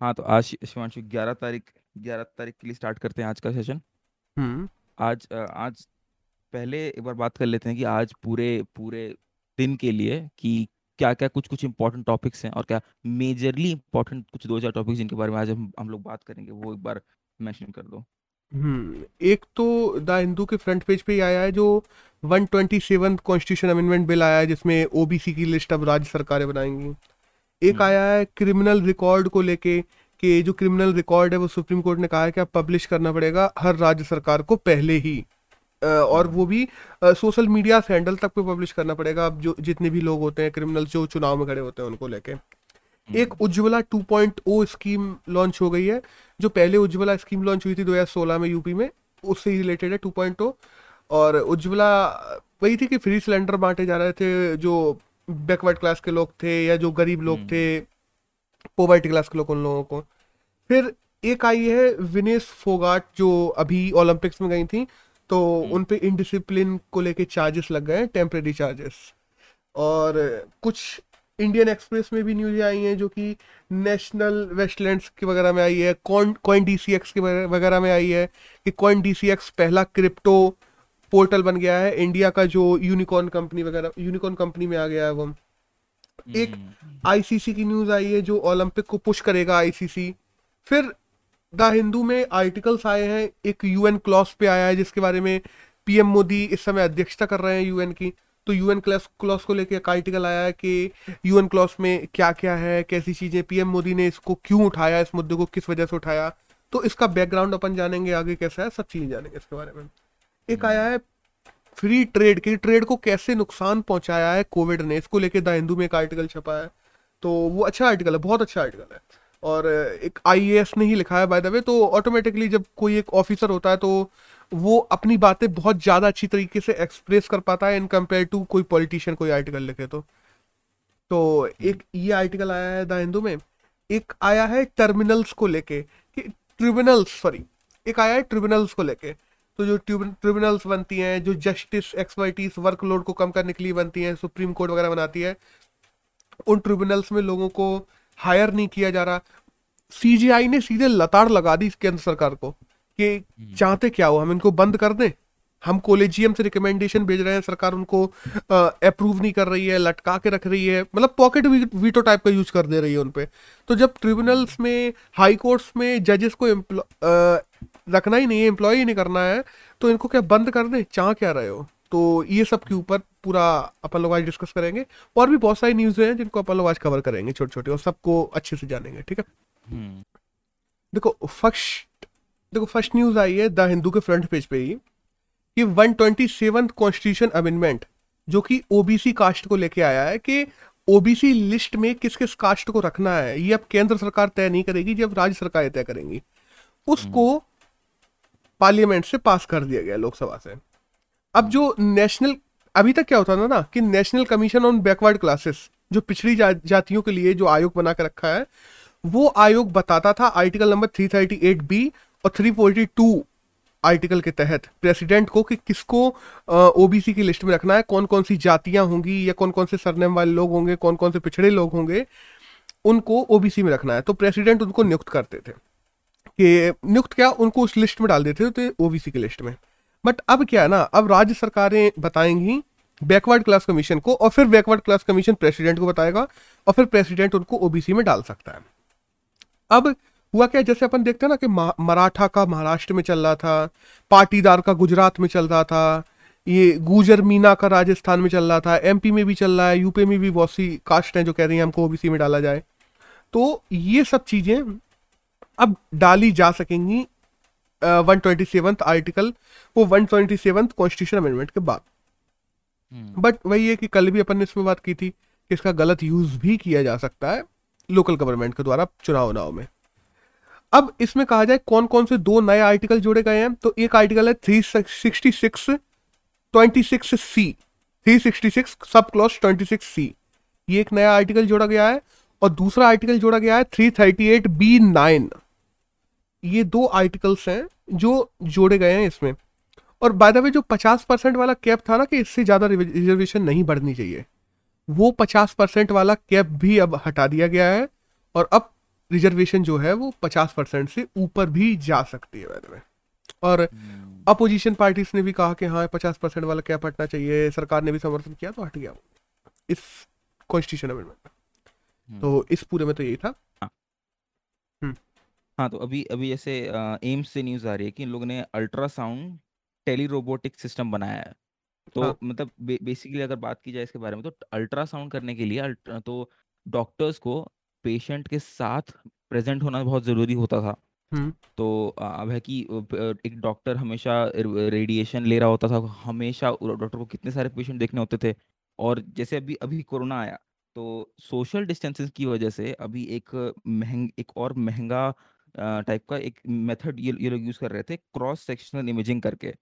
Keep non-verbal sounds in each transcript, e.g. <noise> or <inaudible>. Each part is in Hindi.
हाँ तो आज शिवांशु ग्यारह तारीख ग्यारह तारीख के लिए स्टार्ट करते हैं आज का सेशन हम्म। आज अ, आज पहले एक बार बात कर लेते हैं कि आज पूरे पूरे दिन के लिए कि क्या क्या कुछ कुछ इंपॉर्टेंट टॉपिक्स हैं और क्या मेजरली इंपॉर्टेंट कुछ दो चार टॉपिक्स जिनके बारे में आज हम हम लोग बात करेंगे वो एक बार मेंशन कर दो। हम्म एक तो द हिंदू के फ्रंट पेज पे ही आया है जो 127 कॉन्स्टिट्यूशन अमेंडमेंट बिल आया है जिसमें ओबीसी की लिस्ट अब राज्य सरकारें बनाएँगी। एक हम्म। आया है क्रिमिनल रिकॉर्ड को लेके कि जो क्रिमिनल रिकॉर्ड है वो सुप्रीम कोर्ट ने कहा है कि अब पब्लिश करना पड़ेगा हर राज्य सरकार को पहले ही। और वो भी सोशल मीडिया हैंडल तक पे पब्लिश करना पड़ेगा। अब जो जितने भी लोग होते हैं क्रिमिनल जो चुनाव में खड़े होते हैं उनको लेके। एक हम्म उज्ज्वला 2.0 स्कीम लॉन्च हो गई है जो पहले उज्ज्वला स्कीम लॉन्च हुई थी 2016 में यूपी में उससे ही रिलेटेड है 2.0 और उज्ज्वला वही थी कि फ्री सिलेंडर बांटे जा रहे थे जो बैकवर्ड क्लास के लोग थे या जो गरीब लोग थे हम्म पोवर्टी क्लास के लोग उन लोगों को। फिर एक आई है विनेश फोगाट जो अभी ओलंपिक्स में गई थी तो हम्म। उन पे इनडिसिप्लिन को लेके चार्जेस लग गए हैं टेम्परेरी चार्जेस और कुछ इंडियन एक्सप्रेस में भी न्यूज़ आई हैं जो कि नेशनल वेस्टलैंड्स के वगैरह में आई है coin coin D C X के वगैरह में आई है कि कॉइन डीसीएक्स पहला क्रिप्टो पोर्टल बन गया है इंडिया का जो यूनिकॉर्न कंपनी वगैरह यूनिकॉर्न कंपनी में आ गया है वो। एक हम्म। आईसीसी की न्यूज़ आई है जो ओलंपिक को पुश करेगा आईसीसी फिर द हिंदू में आर्टिकल्स आए हैं एक यूएन क्लॉस पे आया है जिसके बारे में पीएम मोदी इस समय अध्यक्षता कर रहे हैं यूएन की। तो यूएन क्लॉस क्लॉस को लेकर एक आर्टिकल आया है कि यूएन क्लॉस में क्या क्या है कैसी चीज़ें पीएम मोदी ने इसको क्यों उठाया इस मुद्दे को किस वजह से उठाया। तो इसका बैकग्राउंड अपन जानेंगे आगे कैसा है सब चीज़ें जानेंगे इसके बारे में। एक आया है फ्री ट्रेड की ट्रेड को कैसे नुकसान पहुँचाया है कोविड ने? इसको लेके द हिंदू में एक आर्टिकल छपा है। तो वो अच्छा आर्टिकल है, बहुत अच्छा आर्टिकल है। और एक आईएएस ने ही लिखा है बाय द वे तो ऑटोमेटिकली जब कोई एक ऑफिसर होता है तो वो अपनी बातें बहुत ज़्यादा अच्छी तरीके से एक्सप्रेस कर पाता है इन कंपेयर टू कोई पॉलिटिशियन कोई आर्टिकल लिखे तो। तो एक ये आर्टिकल आया है द हिंदू में। एक आया है टर्मिनल्स को लेके, कि ट्रिब्यूनल्स सॉरी एक आया है ट्रिब्यूनल्स को लेके। तो जो ट्रिब्यूनल्स बनती हैं जो जस्टिस एक्सपर्टीज वर्कलोड को कम करने के लिए बनती हैं सुप्रीम कोर्ट वगैरह बनाती है उन ट्रिब्यूनल्स में लोगों को हायर नहीं किया जा रहा। सीजीआई ने सीधे लताड़ लगा दी केंद्र सरकार को कि हम्म। चाहते क्या हो हम इनको बंद कर दें। हम कोलेजियम से रिकमेंडेशन भेज रहे हैं सरकार उनको अप्रूव नहीं कर रही है लटका के रख रही है मतलब पॉकेट वीटो टाइप का यूज़ कर दे रही है उन पे। तो जब ट्रिब्यूनल्स में हाई कोर्ट्स में जजेस को रखना ही नहीं है एम्प्लॉय ही नहीं करना है तो इनको क्या बंद कर दें? चाह क्या रहे हो? तो ये सब के ऊपर पूरा अपन लोग आज डिस्कस करेंगे। और भी बहुत सारी न्यूज़ हैं जिनको अपन लोग आज कवर करेंगे छोटे छोटे और सबको अच्छे से जानेंगे ठीक है? हम्म। देखो फ़र्स्ट देखो फ़र्स्ट न्यूज़ आई है द हिंदू के फ्रंट पेज पे ही कि 127 कॉन्स्टिट्यूशन अमेंडमेंट जो कि ओबीसी कास्ट को लेके आया है कि ओबीसी लिस्ट में किस किस कास्ट को रखना है ये अब केंद्र सरकार तय नहीं करेगी जब राज्य सरकारें तय करेंगी। उसको हम्म। पार्लियामेंट से पास कर दिया गया लोकसभा से। अब जो नेशनल अभी तक क्या होता था ना कि national commission on backward classes जो पिछड़ी जा, जातियों के लिए जो आयोग बना के रखा है वो आयोग बताता था आर्टिकल नंबर 338 बी और 342 आर्टिकल के तहत प्रेसिडेंट को कि किसको ओबीसी की लिस्ट में रखना है कौन कौन सी जातियाँ होंगी या कौन कौन से सरनेम वाले लोग होंगे कौन कौन से पिछड़े लोग होंगे उनको ओबीसी में रखना है। तो प्रेसिडेंट उनको नियुक्त करते थे। कि नियुक्त क्या, उनको उस लिस्ट में डाल देते थे ओबीसी की लिस्ट में। बट अब क्या है ना, अब राज्य सरकारें बताएँगी बैकवर्ड क्लास कमीशन को, और फिर बैकवर्ड क्लास कमीशन प्रेसिडेंट को बताएगा, और फिर प्रेसिडेंट उनको ओबीसी में डाल सकता है। अब हुआ क्या, जैसे अपन देखते हैं ना कि मराठा का महाराष्ट्र में चल रहा था, पाटीदार का गुजरात में चल रहा था, ये गुजर मीना का राजस्थान में चल रहा था, एमपी में भी चल रहा है, यूपी में भी बहुत सी कास्ट हैं जो कह रही हैं हमको ओबीसी में डाला जाए। तो ये सब चीज़ें अब डाली जा सकेंगी वन ट्वेंटी सेवन्थ आर्टिकल वो one twenty seventh constitution amendment के बाद। हम्म। बट वही है कि कल भी अपन ने इसमें बात की थी कि इसका गलत यूज़ भी किया जा सकता है लोकल गवर्नमेंट के द्वारा चुनाव उनाव में। अब इसमें कहा जाए कौन कौन से दो नए आर्टिकल जोड़े गए हैं तो एक आर्टिकल है three sixty six twenty six C three sixty six sub clause twenty six C ये एक नया आर्टिकल जोड़ा गया है और दूसरा आर्टिकल जोड़ा गया है three thirty eight B nine ये दो आर्टिकल्स हैं जो जोड़े गए हैं इसमें। और बाय द वे जो पचास परसेंट वाला कैप था ना कि इससे ज़्यादा रिजर्वेशन नहीं बढ़नी चाहिए। वो पचास परसेंट वाला कैप भी अब हटा दिया गया है और अब रिजर्वेशन जो है वो पचास परसेंट से ऊपर भी जा सकती है वैसे में और हम्म, अपोजिशन पार्टीज़ ने भी कहा कि हाँ पचास परसेंट वाला कैप हटना चाहिए। सरकार ने भी समर्थन किया तो हट गया इस कॉन्स्टिट्यूशन अमेंडमेंट में। हम्म। तो इस पूरे में तो यही था। हाँ तो अभी अभी जैसे एम्स से न्यूज़ आ रही है कि इन लोगों ने अल्ट्रासाउंड टेली रोबोटिक सिस्टम बनाया है। तो हाँ। मतलब बे, बेसिकली अगर बात की जाए इसके बारे में तो अल्ट्रासाउंड करने के लिए अल्ट्रा तो डॉक्टर्स को पेशेंट के साथ प्रेजेंट होना बहुत ज़रूरी होता था। हम्म तो अ, अब है कि अ, प- एक डॉक्टर हमेशा रेडिएशन ले रहा होता था हमेशा डॉक्टर को कितने सारे पेशेंट देखने होते थे। और जैसे अभी अभी कोरोना आया तो सोशल डिस्टेंसेस की वजह से अभी एक महंग एक और महँगा टाइप का एक मेथड ये ये लोग यूज़ कर रहे थे क्रॉस सेक्शनल इमेजिंग करके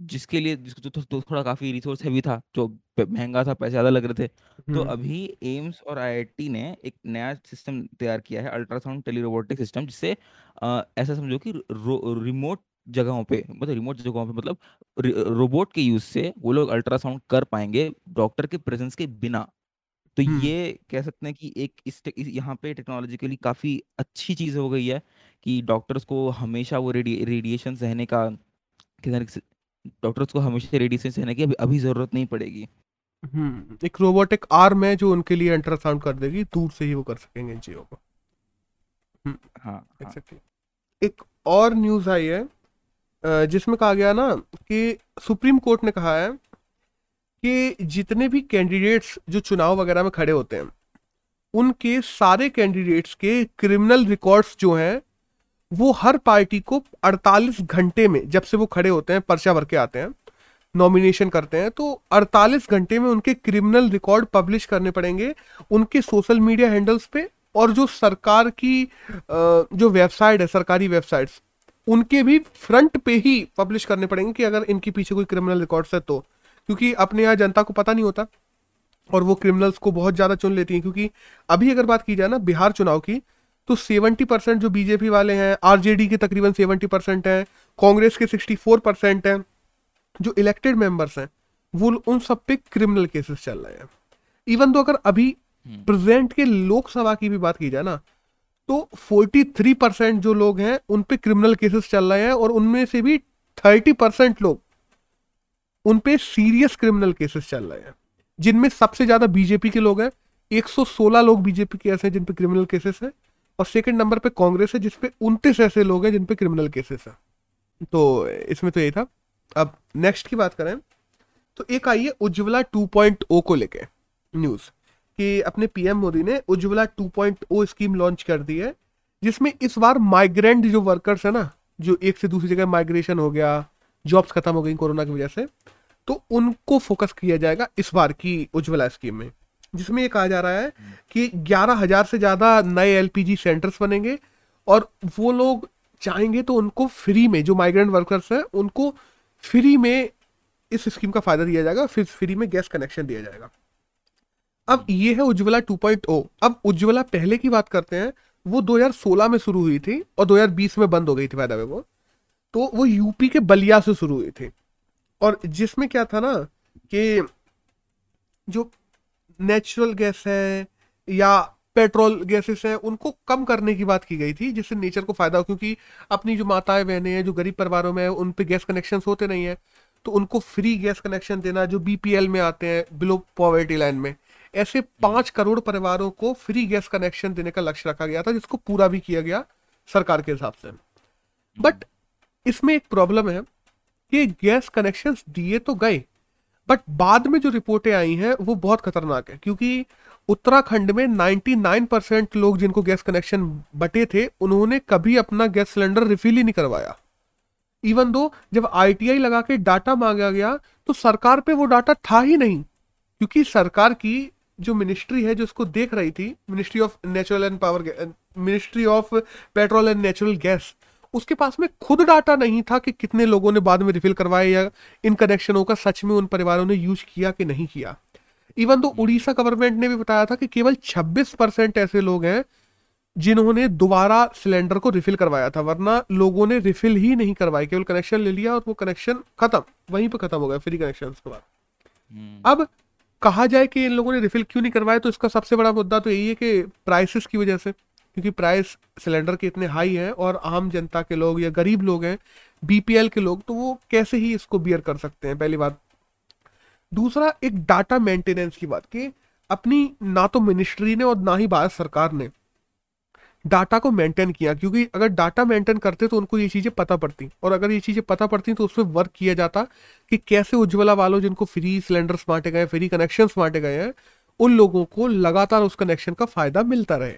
जिसके लिए जिसको तो, तो, थोड़ा काफ़ी रिसोर्स हैवी था जो महँगा था पैसे ज़्यादा लग रहे थे। तो हम्म। अभी एम्स और आईआईटी ने एक नया सिस्टम तैयार किया है अल्ट्रासाउंड टेलीरोबोटिक सिस्टम जिससे ऐसा समझो कि रो, रिमोट जगहों पे मतलब रिमोट जगहों पे मतलब रोबोट के यूज़ से वो लोग अल्ट्रासाउंड कर पाएँगे डॉक्टर के प्रेजेंस के बिना। तो हम्म। ये कह सकते हैं कि एक इस यहाँ पे टेक्नोलॉजिकली काफ़ी अच्छी चीज़ हो गई है। कि डॉक्टर्स को हमेशा वो रेडि, रेडिएशन सहने का डॉक्टर्स को हमेशा रेडिएशन सहने की अभी अभी ज़रूरत नहीं पड़ेगी। हम्म एक रोबोटिक आर्म है जो उनके लिए अल्ट्रासाउंड कर देगी दूर से ही वो कर सकेंगे इन चीज़ों को। हम्म हाँ हाँ। एक और न्यूज़ आई है जिसमें कहा गया ना कि सुप्रीम कोर्ट ने कहा है कि जितने भी कैंडिडेट्स जो चुनाव वगैरह में खड़े होते हैं उनके सारे कैंडिडेट्स के क्रिमिनल रिकॉर्ड्स जो हैं वो हर पार्टी को 48 घंटे में, जब से वो खड़े होते हैं, पर्चा भर के आते हैं नॉमिनेशन करते हैं तो 48 घंटे में उनके क्रिमिनल रिकॉर्ड पब्लिश करने पड़ेंगे, उनके सोशल मीडिया हैंडल्स पे, और जो सरकार की जो वेबसाइट है, सरकारी वेबसाइट्स उनके भी फ्रंट पे ही पब्लिश करने पड़ेंगे कि अगर इनके पीछे कोई क्रिमिनल रिकॉर्ड्स है तो। क्योंकि अपने यहाँ जनता को पता नहीं होता, और वो क्रिमिनल्स को बहुत ज़्यादा चुन लेती हैं, क्योंकि अभी अगर बात की जाए ना, बिहार चुनाव की तो 70 परसेंट जो बीजेपी वाले हैं आरजेडी के तकरीबन 70 परसेंट हैं कांग्रेस के 64 परसेंट हैं जो इलेक्टेड मेंबर्स हैं वो उन सब पे क्रिमिनल केसेस चल रहे हैं। इवन तो अगर अभी हम्म, प्रेजेंट के लोकसभा की भी बात की जाए ना तो 43 परसेंट जो लोग हैं उन पे क्रिमिनल केसेस चल रहे हैं और उनमें से भी 30 परसेंट लोग उन पे सीरियस क्रिमिनल केसेस चल रहे हैं। जिनमें सबसे ज़्यादा बीजेपी के लोग हैं 116 लोग बीजेपी के ऐसे हैं जिन पे क्रिमिनल केसेस हैं। और सेकंड नंबर पे कांग्रेस है, जिसपे उनतीस ऐसे लोग हैं जिन पे क्रिमिनल केसेस हैं। तो इसमें तो यही था। अब नेक्स्ट की बात करें तो एक आई है उज्ज्वला 2.0 को लेके न्यूज़ कि अपने पीएम मोदी ने उज्ज्वला 2.0 स्कीम लॉन्च कर दी है, जिसमें इस बार माइग्रेंट जो वर्कर्स है ना, जो एक से दूसरी जगह माइग्रेशन हो गया जॉब्स खत्म हो गई कोरोना की वजह से तो उनको फोकस किया जाएगा इस बार की उज्ज्वला स्कीम में। जिसमें ये कहा जा रहा है कि ग्यारह हज़ार से ज़्यादा नए एलपीजी सेंटर्स बनेंगे और वो लोग चाहेंगे तो उनको फ्री में, जो माइग्रेंट वर्कर्स हैं, उनको फ्री में इस स्कीम का फ़ायदा दिया जाएगा, फिर फ्री में गैस कनेक्शन दिया जाएगा। अब ये है उज्ज्वला 2.0 अब उज्ज्वला पहले की बात करते हैं, वो 2016 में शुरू हुई थी और 2020 में बंद हो गई थी फ़ायदा में वो। तो वो यूपी के बलिया से शुरू हुई थी। और जिसमें क्या था ना कि जो नेचुरल गैस है या पेट्रोल गैसेस हैं, उनको कम करने की बात की गई थी, जिससे नेचर को फ़ायदा हो, क्योंकि अपनी जो माताएँ, बहनें हैं, जो गरीब परिवारों में हैं, उन पे गैस कनेक्शन होते नहीं है। तो उनको फ्री गैस कनेक्शन देना, जो बीपीएल में आते हैं, बिलो पॉवर्टी लाइन में, ऐसे पाँच करोड़ परिवारों को फ्री गैस कनेक्शन देने का लक्ष्य रखा गया था, जिसको पूरा भी किया गया सरकार के हिसाब से। बट इसमें एक प्रॉब्लम है कि गैस कनेक्शंस दिए तो गए बट बाद में जो रिपोर्टें आई हैं, वो बहुत खतरनाक है, क्योंकि उत्तराखंड में 99 परसेंट लोग जिनको गैस कनेक्शन बटे थे, उन्होंने कभी अपना गैस सिलेंडर रिफिल ही नहीं करवाया। इवन दो जब आईटीआई लगा के डाटा मांगा गया तो सरकार पे वो डाटा था ही नहीं, क्योंकि सरकार की जो मिनिस्ट्री है, जो इसको देख रही थी ministry of natural and power ministry of petrol and natural gas उसके पास में खुद डाटा नहीं था कि कितने लोगों ने बाद में रिफिल करवाए या इन कनेक्शनों का सच में उन परिवारों ने यूज़ किया कि नहीं किया। इवन तो उड़ीसा गवर्नमेंट ने भी बताया था कि केवल 26 परसेंट ऐसे लोग हैं जिन्होंने दोबारा सिलेंडर को रिफिल करवाया था वरना लोगों ने रिफिल ही नहीं करवाई केवल कनेक्शन ले लिया और वो कनेक्शन खत्म वहीं पर खत्म हो गया फ्री कनेक्शन के बाद। हम्म, अब कहा जाए कि इन लोगों ने रिफिल क्यों नहीं करवाया तो इसका सबसे बड़ा मुद्दा तो यही है कि प्राइसेस की वजह से। क्योंकि प्राइस सिलेंडर के इतने हाई हैं और आम जनता के लोग या गरीब लोग हैं बीपीएल के लोग तो वो कैसे ही इसको बियर कर सकते हैं? पहली बात। दूसरा, एक डाटा मेंटेनेंस की बात कि अपनी ना तो मिनिस्ट्री ने और ना ही भारत सरकार ने डाटा को मेंटेन किया। क्योंकि अगर डाटा मेंटेन करते तो उनको ये चीज़ें पता पड़ती और अगर ये चीज़ें पता पड़ती तो उस पर वर्क किया जाता कि कैसे उज्ज्वला वालों जिनको फ्री सिलेंडर्स बांटे गए फ्री कनेक्शन बांटे गए हैं, उन लोगों को लगातार उस कनेक्शन का फ़ायदा मिलता रहे।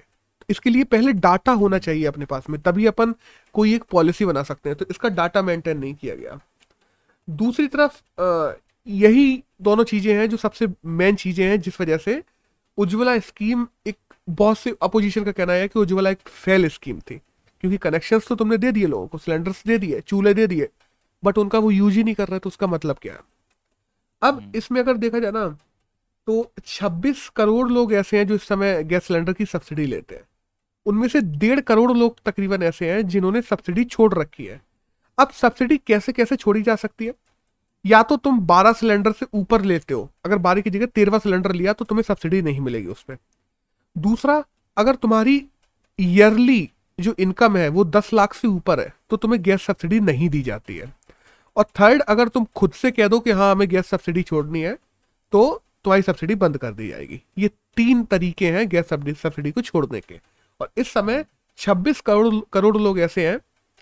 इसके लिए पहले डाटा होना चाहिए अपने पास में तभी अपन कोई एक पॉलिसी बना सकते हैं। तो इसका डाटा मेंटेन नहीं किया गया। दूसरी तरफ़ यही दोनों चीज़ें हैं जो सबसे मेन चीज़ें हैं जिस वजह से उज्ज्वला स्कीम एक बहुत से अपोजिशन का कहना है कि उज्ज्वला एक फेल स्कीम थी। क्योंकि कनेक्शंस तो तुमने दे दिए लोगों को सिलेंडर्स दे दिए चूल्हे दे दिए बट उनका वो यूज़ ही नहीं कर रहे तो उसका मतलब क्या है? अब हम्म। इसमें अगर देखा जाए ना तो 26 करोड़ लोग ऐसे हैं जो इस समय गैस सिलेंडर की सब्सिडी लेते हैं। उनमें से डेढ़ करोड़ लोग तकरीबन ऐसे हैं जिन्होंने सब्सिडी छोड़ रखी है। अब सब्सिडी कैसे कैसे छोड़ी जा सकती है? या तो तुम 12 सिलेंडर से ऊपर लेते हो, अगर बारह की जगह तेरहवा सिलेंडर लिया तो तुम्हें सब्सिडी नहीं मिलेगी उस पर दूसरा, अगर तुम्हारी ईयरली जो इनकम है वो दस लाख से ऊपर है तो तुम्हें गैस सब्सिडी नहीं दी जाती है। और थर्ड अगर तुम खुद से कह दो कि हाँ हमें गैस सब्सिडी छोड़नी है तो तुम्हारी सब्सिडी बंद कर दी जाएगी। ये तीन तरीके हैं गैस सब्सिडी को छोड़ने के। और इस समय 26 करोड़ करोड़ लोग ऐसे हैं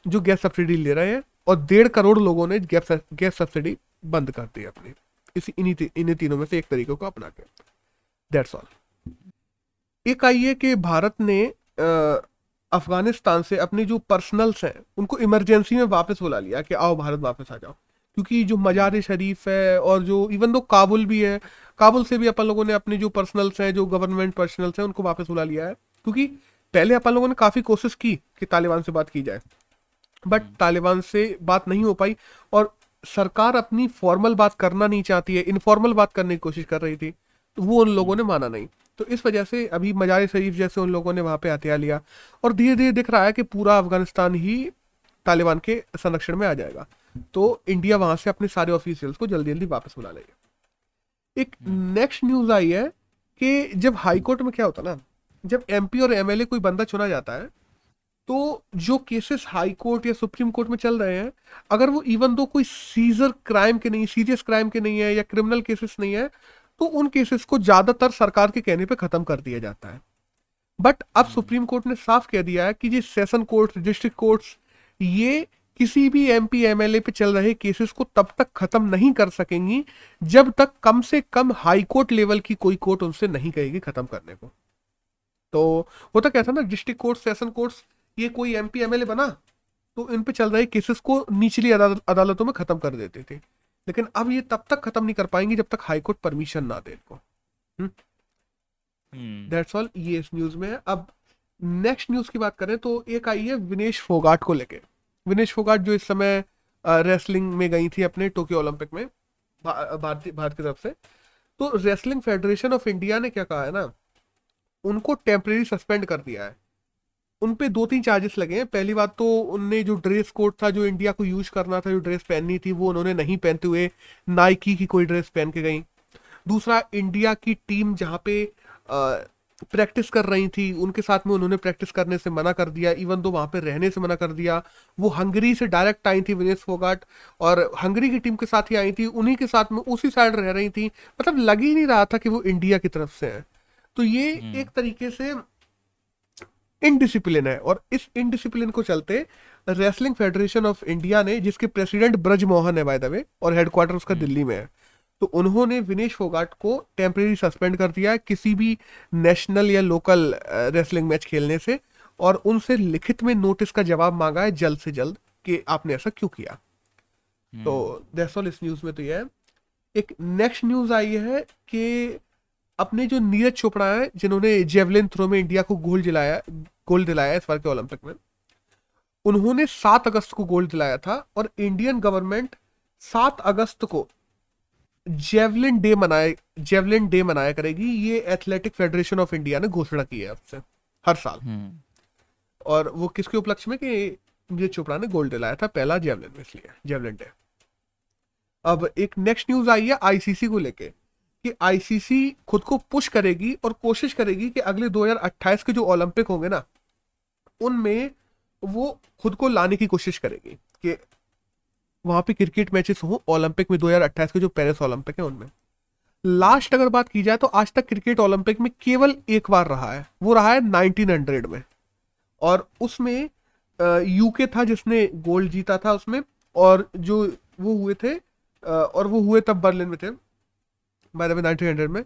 जो गैस सब्सिडी ले रहे हैं और डेढ़ करोड़ लोगों ने गैस गैस सब्सिडी बंद कर दी अपनी। इसी, इन्हीं इन्हीं तीनों में से एक तरीके को अपना के। दैट्स ऑल एक आई है कि भारत ने अफ़गानिस्तान से अपने जो पर्सनल्स हैं, उनको इमरजेंसी में वापस बुला लिया कि आओ भारत वापस आ जाओ। क्योंकि जो मजार शरीफ है और जो इवन दो काबुल भी है, काबुल से भी अपन लोगों ने अपने जो पर्सनल्स हैं, जो गवर्नमेंट पर्सनल्स हैं, उनको वापस बुला लिया है। क्योंकि पहले अपन लोगों ने काफ़ी कोशिश की कि तालिबान से बात की जाए बट हम्म। तालिबान से बात नहीं हो पाई और सरकार अपनी फॉर्मल बात करना नहीं चाहती है इनफॉर्मल बात करने की कोशिश कर रही थी तो वो उन लोगों ने माना नहीं। तो इस वजह से अभी मजार शरीफ जैसे उन लोगों ने वहाँ पे हथियार लिया और धीरे धीरे दिख रहा है कि पूरा अफ़गानिस्तान ही तालिबान के संरक्षण में आ जाएगा। तो इंडिया वहाँ से अपने सारे ऑफिशियल्स को जल्दी जल्दी वापस बुला लेगा। एक नेक्स्ट न्यूज़ आई है कि जब हाईकोर्ट में क्या होता ना जब एमपी और एमएलए कोई बंदा चुना जाता है तो जो केसेस हाई कोर्ट या सुप्रीम कोर्ट में चल रहे हैं अगर वो इवन दो कोई सीजर क्राइम के नहीं सीरियस क्राइम के नहीं है या क्रिमिनल केसेस नहीं है तो उन केसेस को ज़्यादातर सरकार के कहने पे खत्म कर दिया जाता है। बट अब सुप्रीम कोर्ट ने साफ़ कह दिया है कि ये सेशन कोर्ट डिस्ट्रिक्ट कोर्ट्स ये किसी भी एमपी एमएलए पे चल रहे केसेस को तब तक खत्म नहीं कर सकेंगी जब तक कम से कम हाई कोर्ट लेवल की कोई कोर्ट उनसे नहीं कहेगी खत्म करने को। तो वो तो क्या था ना डिस्ट्रिक्ट कोर्ट सेशन कोर्ट्स ये कोई एम पी एमएलए बना तो इन पे चल रहे केसेस को निचली अदालतों में खत्म कर देते थे। लेकिन अब ये तब तक खत्म नहीं कर पाएँगे जब तक हाईकोर्ट परमिशन ना दे इनको। दैट्स ऑल ये इस न्यूज़ में है। अब नेक्स्ट न्यूज़ की बात करें तो एक आई है विनेश फोगाट को लेके। विनेश फोगाट जो इस समय रेसलिंग में गई थी अपने टोक्यो ओलंपिक में भारतीय भारत की तरफ़ से। तो रेसलिंग फेडरेशन ऑफ़ इंडिया ने क्या कहा है ना उनको टेम्परेरी सस्पेंड कर दिया है। उन पे दो तीन चार्जेस लगे हैं। पहली बात तो उनने जो ड्रेस कोड था, जो इंडिया को यूज़ करना था, जो ड्रेस पहननी थी, वो उन्होंने नहीं पहनते हुए नाइकी की कोई ड्रेस पहन के गई। दूसरा इंडिया की टीम जहाँ पे प्रैक्टिस कर रही थी, उनके साथ में उन्होंने प्रैक्टिस करने से मना कर दिया। इवन दो वहाँ पे रहने से मना कर दिया। वो हंगरी से डायरेक्ट आई थी विनेश फोगाट और हंगरी की टीम के साथ ही आई थी। उन्हीं के साथ में उसी साइड रह रही थी। मतलब लग ही नहीं रहा था कि वो इंडिया की तरफ़ से है। तो ये हम्म। एक तरीके से इनडिसिप्लिन है और इस इनडिसिप्लिन को चलते रेसलिंग फेडरेशन ऑफ़ इंडिया ने जिसके प्रेसिडेंट ब्रज मोहन है बाय द वे और हेडक्वार्टर उसका हम्म। दिल्ली में है तो उन्होंने विनेश फोगाट को टेम्परेरी सस्पेंड कर दिया है किसी भी नेशनल या लोकल रेसलिंग मैच खेलने से और उनसे लिखित में नोटिस का जवाब मांगा है जल्द से जल्द कि आपने ऐसा क्यों किया तो दैट्स ऑल इस न्यूज़ में तो यह है एक नेक्स्ट न्यूज़ आई है कि अपने जो नीरज चोपड़ा है जिन्होंने जेवलिन थ्रो में इंडिया को गोल्ड दिलाया गोल्ड दिलाया इस बार के ओलंपिक में उन्होंने सात अगस्त को गोल्ड दिलाया था और इंडियन गवर्नमेंट सात अगस्त को जेवलिन डे मनाए जेवलिन डे मनाया करेगी। ये एथलेटिक फेडरेशन ऑफ़ इंडिया ने घोषणा की है अब हर साल। हम्म। और वो किसके उपलक्ष्य में कि नीरज चोपड़ा ने गोल्ड दिलाया था पहला जेवलिन में इसलिए जेवलिन डे। अब एक नेक्स्ट न्यूज़ आई है आईसीसी को लेके। कि आईसीसी खुद को पुश करेगी और कोशिश करेगी कि अगले 2028 के जो ओलंपिक होंगे ना, उनमें वो खुद को लाने की कोशिश करेगी कि वहाँ पे क्रिकेट मैचेस हो ओलंपिक में 2028 के जो पेरिस ओलंपिक है उनमें। लास्ट अगर बात की जाए तो आज तक क्रिकेट ओलंपिक में केवल एक बार रहा है, वो रहा है 1900 में। और उसमें यूके था जिसने गोल्ड जीता था उसमें, और जो वो हुए थे और वो हुए तब बर्लिन में थे। बाय नाइनटीन हंड्रेड में।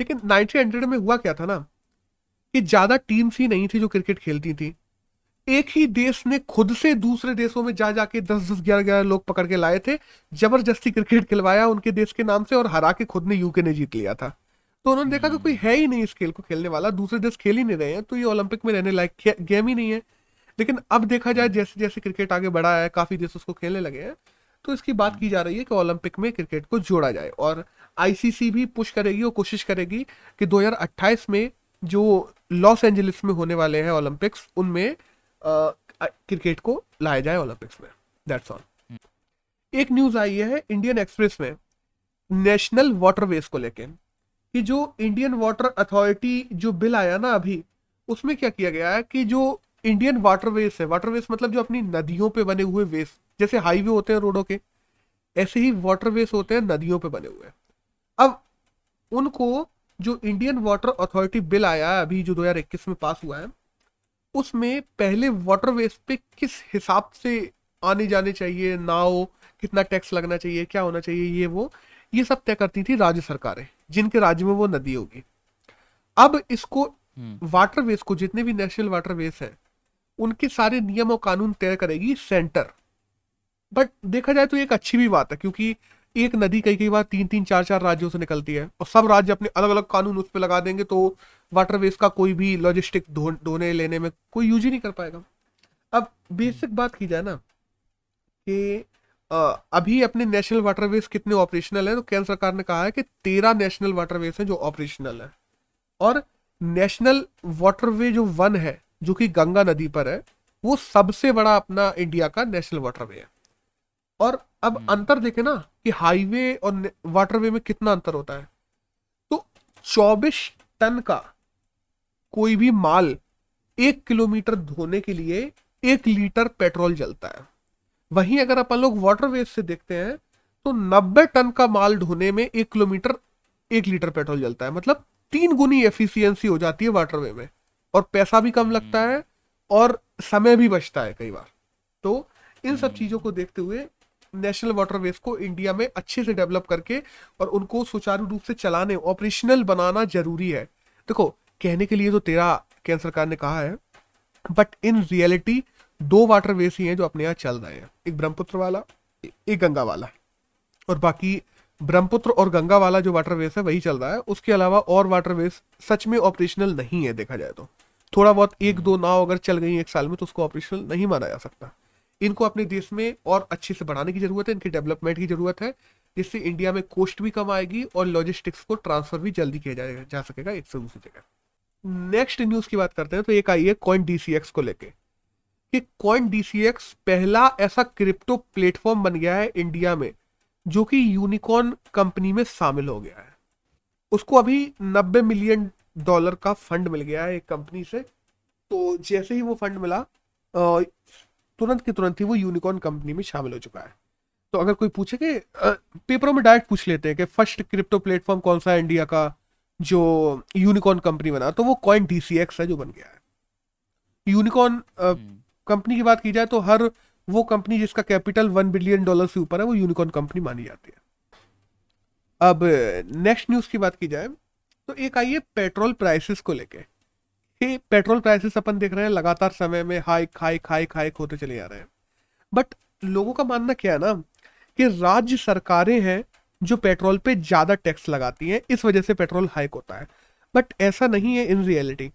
लेकिन नाइनटीन हंड्रेड में हुआ क्या था ना कि ज़्यादा टीम्स ही नहीं थी जो क्रिकेट खेलती थी। एक ही देश ने खुद से दूसरे देशों में जा जाके दस दस ग्यारह ग्यारह लोग पकड़ के लाए थे ज़बरदस्ती क्रिकेट खिलवाया उनके देश के नाम से और हरा के खुद ने यूके ने जीत लिया था। तो उन्होंने देखा कि कोई है ही नहीं इस खेल को खेलने वाला दूसरे देश खेल ही नहीं रहे हैं तो ये ओलंपिक में रहने लायक गेम ही नहीं है। लेकिन अब देखा जाए जैसे जैसे क्रिकेट आगे बढ़ा है काफ़ी देश उसको खेलने लगे हैं तो इसकी बात की जा रही है कि ओलंपिक में क्रिकेट को जोड़ा जाए और आईसीसी भी पुश करेगी और कोशिश करेगी कि 2028 में जो लॉस एंजलिस में होने वाले हैं ओलंपिक्स उनमें क्रिकेट को लाया जाए ओलंपिक्स में। दैट्स ऑल एक न्यूज़ आई है इंडियन एक्सप्रेस में नेशनल वाटरवेज को लेके कि जो इंडियन वाटर अथॉरिटी जो बिल आया ना अभी उसमें क्या किया गया है कि जो इंडियन वाटरवेज है वाटरवेज मतलब जो अपनी नदियों पे बने हुए वेज जैसे हाईवे होते हैं रोडों के ऐसे ही वाटरवेज होते हैं नदियों पे बने हुए अब उनको जो इंडियन वाटर अथॉरिटी बिल आया है अभी जो 2021 में पास हुआ है उसमें पहले वाटरवेज पे किस हिसाब से आने जाने चाहिए नाव कितना टैक्स लगना चाहिए क्या होना चाहिए ये वो ये सब तय करती थी राज्य सरकारें जिनके राज्य में वो नदी होगी अब इसको वाटरवेज हम्म। को जितने भी नेशनल वाटरवेज हैं उनके सारे नियम और कानून तय करेगी सेंटर बट देखा जाए तो एक अच्छी भी बात है क्योंकि एक नदी कई कई बार तीन तीन चार चार राज्यों से निकलती है और सब राज्य अपने अलग अलग कानून उस पर लगा देंगे तो वाटरवेज का कोई भी लॉजिस्टिक ढोने लेने में कोई यूज़ ही नहीं कर पाएगा। अब बेसिक बात की जाए ना कि अभी अपने नेशनल वाटरवेज कितने ऑपरेशनल है तो केंद्र सरकार ने कहा है कि तेरह नेशनल वाटरवेज हैं जो ऑपरेशनल है। और नेशनल वाटरवे जो वन है, जो कि गंगा नदी पर है, वो सबसे बड़ा अपना इंडिया का नेशनल वाटरवे है। और अब हम्म। अंतर देखे ना कि हाईवे और वाटरवे में कितना अंतर होता है। तो 24 टन का कोई भी माल एक किलोमीटर धोने के लिए एक लीटर पेट्रोल जलता है। वहीं अगर अपन लोग वाटरवेज से देखते हैं तो 90 टन का माल ढोने में एक किलोमीटर एक लीटर पेट्रोल जलता है। मतलब तीन गुनी एफिशिएंसी हो जाती है वाटरवे में और पैसा भी कम लगता है और समय भी बचता है कई बार। तो इन सब चीज़ों को देखते हुए नेशनल वाटरवेज को इंडिया में अच्छे से डेवलप करके और उनको सुचारू रूप से चलाने, ऑपरेशनल बनाना ज़रूरी है। देखो, कहने के लिए तो तेरा केंद्र सरकार ने कहा है, बट इन रियलिटी दो वाटरवेज ही हैं जो अपने यहाँ चल रहे हैं। एक ब्रह्मपुत्र वाला, एक गंगा वाला। और बाकी ब्रह्मपुत्र और गंगा वाला जो वाटरवेज है, वही चल रहा है। उसके अलावा और वाटरवेज सच में ऑपरेशनल नहीं है, देखा जाए तो। थोड़ा बहुत एक दो नाव अगर चल गई एक साल में तो उसको ऑपरेशनल नहीं माना जा सकता। इनको अपने देश में और अच्छे से बढ़ाने की ज़रूरत है, इनकी डेवलपमेंट की ज़रूरत है, जिससे इंडिया में कॉस्ट भी कम आएगी और लॉजिस्टिक्स को ट्रांसफ़र भी जल्दी किया जाएगा जा सकेगा एक से दूसरी जगह। नेक्स्ट न्यूज़ की बात करते हैं तो एक आई है कॉइन डीसीएक्स को लेके। कि कॉइन डीसीएक्स पहला ऐसा क्रिप्टो प्लेटफॉर्म बन गया है इंडिया में, जो कि यूनिकॉर्न कंपनी में शामिल हो गया है। उसको अभी नब्बे मिलियन डॉलर का फंड मिल गया है एक कंपनी से। तो जैसे ही वो फंड मिला तुरंत के तुरंत ही वो यूनिकॉर्न कंपनी में शामिल हो चुका है। तो अगर कोई पूछे कि पेपरों में डायरेक्ट पूछ लेते हैं कि फ़र्स्ट क्रिप्टो प्लेटफॉर्म कौन सा है इंडिया का जो यूनिकॉर्न कंपनी बना तो वो कॉइन डीसीएक्स है जो बन गया है। यूनिकॉर्न कंपनी की बात की जाए तो हर वो कंपनी जिसका कैपिटल वन बिलियन डॉलर से ऊपर है वो यूनिकॉर्न कंपनी मानी जाती है। अब नेक्स्ट न्यूज़ की बात की जाए तो एक आई है पेट्रोल प्राइसेस को लेके। कि पेट्रोल प्राइसेस अपन देख रहे हैं, लगातार समय में हाइक हाइक हाइक हाइक होते चले जा रहे हैं। बट लोगों का मानना क्या है ना, कि राज्य सरकारें हैं जो पेट्रोल पे ज़्यादा टैक्स लगाती हैं, इस वजह से पेट्रोल हाइक होता है। बट ऐसा नहीं है इन रियलिटी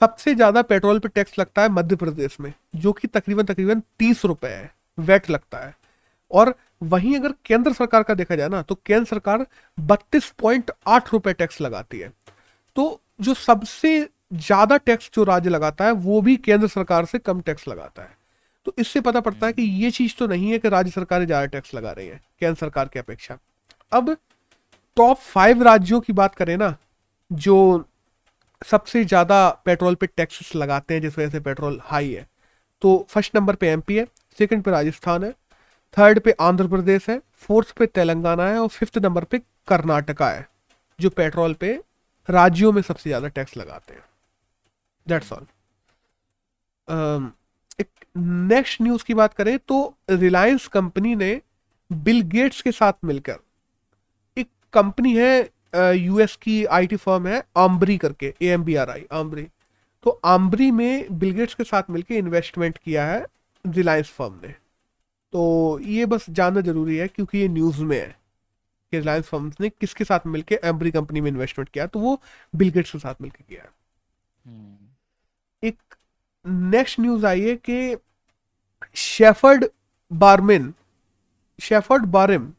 सबसे ज़्यादा पेट्रोल पे टैक्स लगता है मध्य प्रदेश में, जो कि तकरीबन तकरीबन तीस रुपए है, वेट लगता है। और वहीं अगर केंद्र सरकार का देखा जाए ना तो केंद्र सरकार बत्तीस पॉइंट आठ रुपए टैक्स लगाती है। तो जो सबसे ज़्यादा टैक्स जो राज्य लगाता है वो भी केंद्र सरकार से कम टैक्स लगाता है। तो इससे पता पड़ता है कि ये चीज़ तो नहीं है कि राज्य सरकारें ज़्यादा टैक्स लगा रही है केंद्र सरकार की अपेक्षा। अब टॉप फाइव राज्यों की बात करें ना जो सबसे ज़्यादा पेट्रोल पे टैक्स लगाते हैं जिस वजह से पेट्रोल हाई है तो फ़र्स्ट नंबर पे एमपी है सेकंड पे राजस्थान है थर्ड पे आंध्र प्रदेश है फोर्थ पे तेलंगाना है और फिफ्थ नंबर पे कर्नाटका है जो पेट्रोल पे राज्यों में सबसे ज़्यादा टैक्स लगाते हैं। दैट्स ऑल एक नेक्स्ट न्यूज़ की बात करें तो रिलायंस कंपनी ने बिल गेट्स के साथ मिलकर एक कंपनी है यूएस की आईटी फर्म है आम्बरी करके A M B R I आम्बरी तो आम्बरी में बिल गेट्स के साथ मिलकर इन्वेस्टमेंट किया है रिलायंस फर्म ने. तो ये बस जानना ज़रूरी है क्योंकि ये न्यूज़ में है कि रिलायंस फर्म्स ने किसके साथ मिलकर एम्बरी कंपनी में इन्वेस्टमेंट किया तो वो बिल गेट्स के साथ मिलकर किया एक नेक्स्ट न्यूज़ आई है कि शेफर्ड बारमिन शेफर्ड बारिम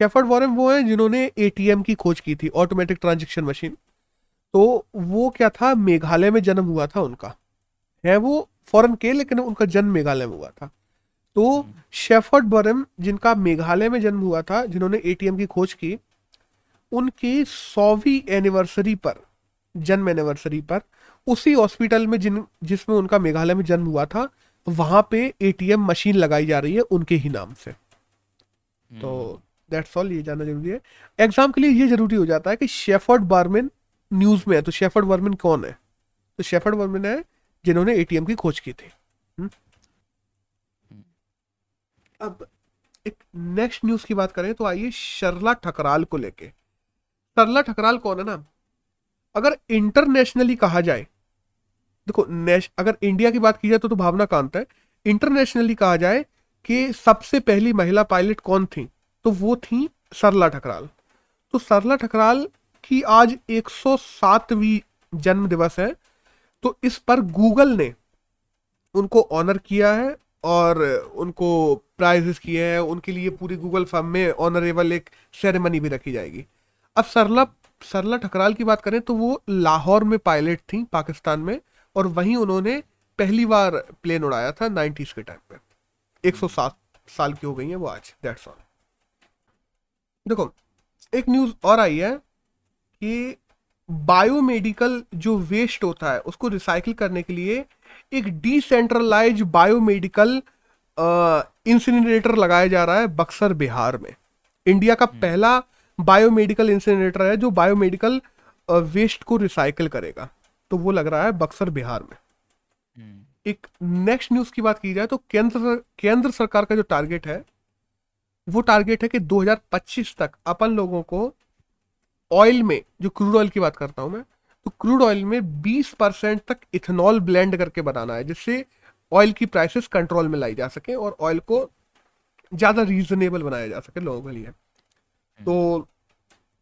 शेफर्ड बारिम वो है जिन्होंने एटीएम की खोज की थी ऑटोमेटिक ट्रांजेक्शन मशीन तो वो क्या था? मेघालय में जन्म हुआ था उनका। है वो फॉरेन के, लेकिन उनका जन्म मेघालय में हुआ था। तो शेफर्ड बरम जिनका मेघालय में जन्म हुआ था, जिन्होंने एटीएम की खोज की, उनकी सौवीं एनिवर्सरी पर, जन्म एनिवर्सरी पर उसी हॉस्पिटल में जिन जिसमें उनका मेघालय में जन्म हुआ था वहाँ पे एटीएम मशीन लगाई जा रही है उनके ही नाम से। तो दैट्स ऑल ये जानना ज़रूरी है। एग्ज़ाम के लिए ये ज़रूरी हो जाता है कि शेफर्ड बारमिन न्यूज़ में है तो शेफर्ड बर्मिन कौन है? तो शेफर्ड बर्मिन है जिन्होंने एटीएम की खोज की थी। हुँ? अब एक नेक्स्ट न्यूज़ की बात करें तो आइए शरला ठकराल को लेके। शर्ला ठकराल कौन है ना? अगर इंटरनेशनली कहा जाए देखो नेश अगर इंडिया की बात की जाए तो, तो भावना कांत है। इंटरनेशनली कहा जाए कि सबसे पहली महिला पायलट कौन थी? तो वो थी सरला ठकराल। तो सरला ठकराल की आज 107वीं जन्म दिवस है। तो इस पर गूगल ने उनको ऑनर किया है और उनको प्राइजेस किए हैं। उनके लिए पूरी गूगल फॉर्म में ऑनरेबल एक सेरेमनी भी रखी जाएगी। अब सरला सरला ठकराल की बात करें तो वो लाहौर में पायलट थी पाकिस्तान में। और वहीं उन्होंने पहली बार प्लेन उड़ाया था नाइन्टीज के टाइम पे। 107 साल की हो गई है वो आज दैट्स ऑल देखो एक न्यूज़ और आई है कि बायोमेडिकल जो वेस्ट होता है उसको रिसाइकिल करने के लिए एक डिसेंट्रलाइज बायोमेडिकल इंसिनरेटर लगाया जा रहा है बक्सर बिहार में। इंडिया का हम्म। पहला बायोमेडिकल इंसिनरेटर है जो बायोमेडिकल वेस्ट को रिसाइकिल करेगा। तो वो लग रहा है बक्सर बिहार में। हम्म। एक नेक्स्ट न्यूज़ की बात की जाए तो केंद्र केंद्र सरकार का जो टारगेट है वो टारगेट है कि 2025 तक अपन लोगों को ऑयल में जो क्रूड ऑयल की बात करता हूँ मैं तो क्रूड ऑयल में 20 परसेंट तक इथेनॉल ब्लेंड करके बनाना है जिससे ऑयल की प्राइसेस कंट्रोल में लाई जा सके और ऑयल को ज़्यादा रीजनेबल बनाया जा सके लोगों के लिए। तो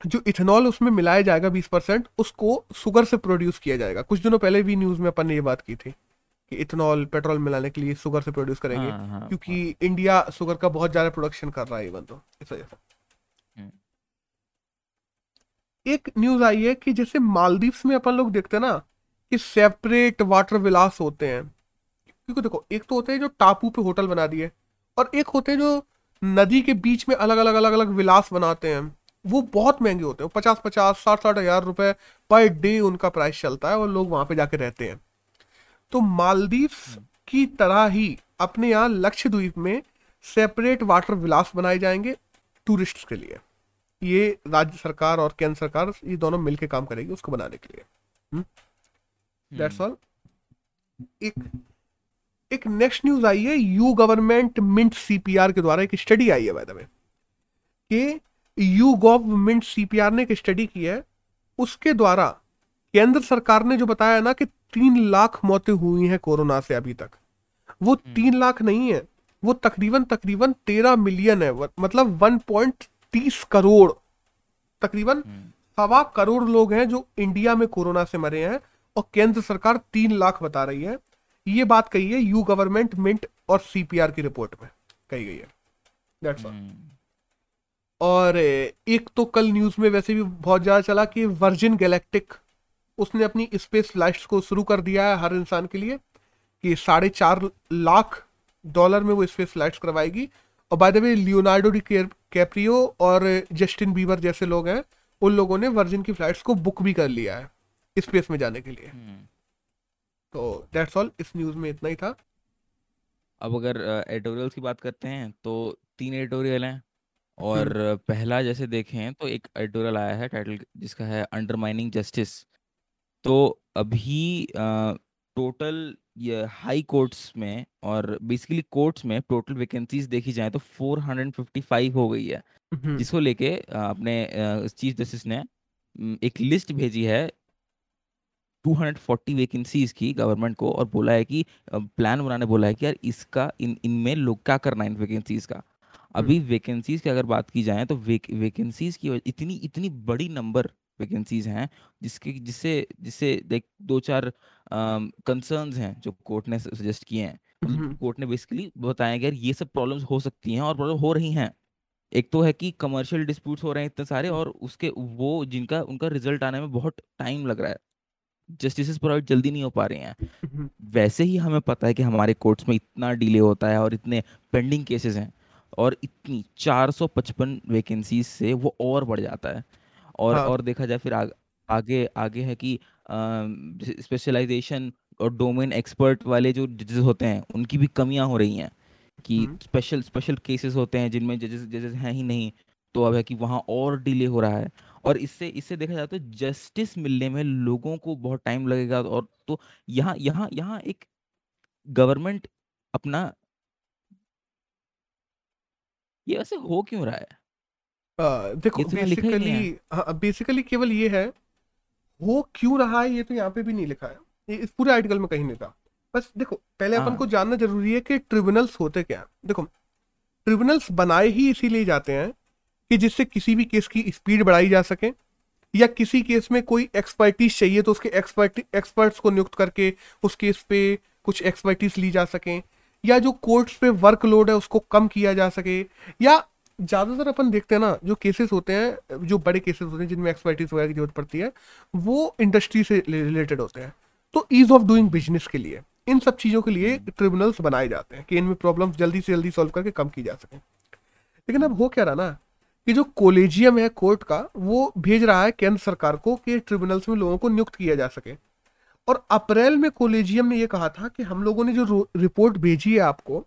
जो इथेनॉल उसमें मिलाया जाएगा 20 परसेंट उसको शुगर से प्रोड्यूस किया जाएगा। कुछ दिनों पहले भी न्यूज़ में अपन ने ये बात की थी कि इथेनॉल पेट्रोल मिलाने के लिए शुगर से प्रोड्यूस करेंगे हाँ, हाँ, क्योंकि हाँ. इंडिया शुगर का बहुत ज़्यादा प्रोडक्शन कर रहा है इवन तो इस वजह से। एक न्यूज़ आई है कि जैसे मालदीव्स में अपन लोग देखते हैं ना कि सेपरेट वाटर विलास होते हैं। क्योंकि देखो एक तो होते हैं जो टापू पे होटल बना दिए और एक होते हैं जो नदी के बीच में अलग अलग अलग अलग विलास बनाते हैं। वो बहुत महँगे होते हैं पचास पचास साठ साठ हज़ार रुपए पर डे उनका प्राइस चलता है और लोग वहाँ पे जाके रहते हैं। तो मालदीव्स की तरह ही अपने यहाँ लक्षद्वीप में सेपरेट वाटर विलास बनाए जाएँगे टूरिस्ट के लिए। ये राज्य सरकार और केंद्र सरकार ये दोनों मिलकर काम करेगी उसको बनाने के लिए। That's all hmm? एक एक नेक्स्ट न्यूज़ आई है यू गवर्नमेंट मिंट सीपीआर के द्वारा एक स्टडी आई है बाय कि यू गवर्नमेंट सीपीआर ने एक स्टडी की है उसके द्वारा केंद्र सरकार ने जो बताया ना कि तीन लाख मौतें हुई हैं कोरोना से अभी तक वो हम्म। तीन लाख नहीं है वो तकरीबन तकरीबन तेरह मिलियन है मतलब वन पॉइंट तीस करोड़ तकरीबन हम्म। सवा करोड़ लोग हैं जो इंडिया में कोरोना से मरे हैं और केंद्र सरकार तीन लाख बता रही है ये बात कही है यू गवर्नमेंट मिंट और सीपीआर की रिपोर्ट में कही गई है दैट्स ऑल हम्म। और एक तो कल न्यूज़ में वैसे भी बहुत ज़्यादा चला कि वर्जिन गैलेक्टिक उसने अपनी स्पेस फ्लाइट्स को शुरू कर दिया है हर इंसान के लिए कि साढ़े चार लाख डॉलर में वो स्पेस फ्लाइट्स करवाएगी। और by the way Leonardo DiCaprio और जस्टिन बीबर जैसे लोग हैं उन लोगों ने वर्जिन की फ्लाइट्स को बुक भी कर लिया है स्पेस में जाने के लिए। हम्म। तो दैट्स ऑल इस न्यूज़ में इतना ही था। अब अगर एडिटोरियल्स की बात करते हैं तो तीन एडिटोरियल हैं। और हम्म पहला जैसे देखें तो एक एडिटोरियल आया है टाइटल जिसका है अंडरमाइनिंग जस्टिस। तो अभी टोटल ये हाई कोर्ट्स में और बेसिकली कोर्ट्स में टोटल वैकेंसीज देखी जाए तो 455 हो गई है। हम्म जिसको लेके अ, अपने चीफ जस्टिस ने एक लिस्ट भेजी है 240 वैकेंसीज की गवर्नमेंट को और बोला है कि प्लान बनाने बोला है कि यार इसका इन इनमें लोग क्या करना है इन वैकेंसीज का। अभी वैकेंसीज की अगर बात की जाए तो वेक, वैकेंसीज की इतनी इतनी बड़ी नंबर वैकेंसीज हैं जिसके जिससे जिससे देख दो चार कंसर्न्स हैं जो कोर्ट ने सजेस्ट किए हैं। मतलब हम्म। कोर्ट ने बेसिकली बताया कि यार ये सब प्रॉब्लम्स हो सकती हैं और प्रॉब्लम हो रही हैं। एक तो है कि कमर्शियल डिस्प्यूट्स हो रहे हैं इतने सारे और उसके वो जिनका उनका रिज़ल्ट आने में बहुत टाइम लग रहा है। जस्टिस प्रोवाइड जल्दी नहीं हो पा रहे हैं। हम्म। वैसे ही हमें पता है कि हमारे कोर्ट्स में इतना डिले होता है और इतने पेंडिंग केसेस हैं। और इतनी 455 वैकेंसीज से वो और बढ़ जाता है। और हाँ। और देखा जाए फिर आग, आगे आगे है कि स्पेशलाइजेशन और डोमेन एक्सपर्ट वाले जो जजेस होते हैं उनकी भी कमियाँ हो रही हैं कि स्पेशल स्पेशल केसेस होते हैं जिनमें जजेस जजेस हैं ही नहीं तो अब है कि वहाँ और डिले हो रहा है। और इससे इससे देखा जाए तो जस्टिस मिलने में लोगों को बहुत टाइम लगेगा और तो यहाँ यहाँ यहाँ एक गवर्नमेंट अपना ये वैसे हो क्यों रहा है? आ, देखो ये तो लिखा ही नहीं बेसिकली है। हाँ बेसिकली केवल ये है हो क्यों रहा है ये तो यहाँ पे भी नहीं लिखा है। ये इस पूरे आर्टिकल में कहीं नहीं था। बस देखो पहले अपन को हाँ जानना ज़रूरी है कि ट्रिब्यूनल्स होते क्या हैं। देखो ट्रिब्यूनल्स बनाए ही इसीलिए जाते हैं कि जिससे किसी भी केस की स्पीड बढ़ाई जा सके या किसी केस में कोई एक्सपर्टीज चाहिए तो उसके एक्सपर्ट एक्सपर्ट्स को नियुक्त करके उस केस पे कुछ एक्सपर्टीज ली जा सके। या जो कोर्ट्स पे वर्कलोड है उसको कम किया जा सके, या ज़्यादातर अपन देखते हैं ना, जो केसेस होते हैं, जो बड़े केसेस होते हैं, जिनमें एक्सपर्टीज वगैरह की ज़रूरत पड़ती है, वो इंडस्ट्री से रिलेटेड होते हैं। तो ईज ऑफ़ डूइंग बिज़नेस के लिए, इन सब चीज़ों के लिए ट्रिब्यूनल्स बनाए जाते हैं कि इनमें प्रॉब्लम्स जल्दी से जल्दी सॉल्व करके कम की जा सके। लेकिन अब हो क्या रहा ना, कि जो कोलेजियम है कोर्ट का, वो भेज रहा है केंद्र सरकार को कि ट्रिब्यूनल्स में लोगों को नियुक्त किया जा सके। और अप्रैल में कोलेजियम ने यह कहा था कि हम लोगों ने जो रिपोर्ट भेजी है आपको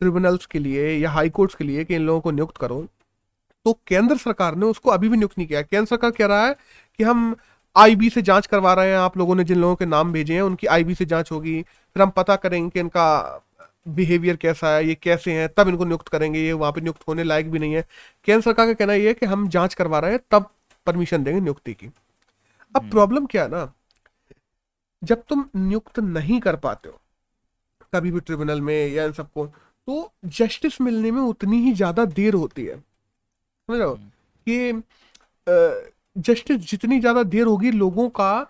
ट्रिब्यूनल्स के लिए या हाई कोर्ट्स के लिए कि इन लोगों को नियुक्त करो तो केंद्र सरकार ने उसको अभी भी नियुक्त नहीं किया। केंद्र सरकार कह रहा है कि हम आईबी से जाँच करवा रहे हैं आप लोगों ने जिन लोगों के नाम भेजे हैं उनकी आईबी से जाँच होगी फिर हम पता करेंगे कि इनका बिहेवियर कैसा है ये कैसे हैं तब इनको नियुक्त करेंगे ये वहाँ पे नियुक्त होने लायक भी नहीं है। केंद्र सरकार का कहना ये है कि हम जाँच करवा रहे हैं तब परमिशन देंगे नियुक्ति की। अब हम्म, प्रॉब्लम क्या है ना? जब तुम नियुक्त नहीं कर पाते हो कभी भी ट्रिब्यूनल में या इन सबको तो जस्टिस मिलने में उतनी ही ज़्यादा देर होती है। समझ रहे हो? हम्म, कि जस्टिस जितनी ज़्यादा देर होगी लोगों का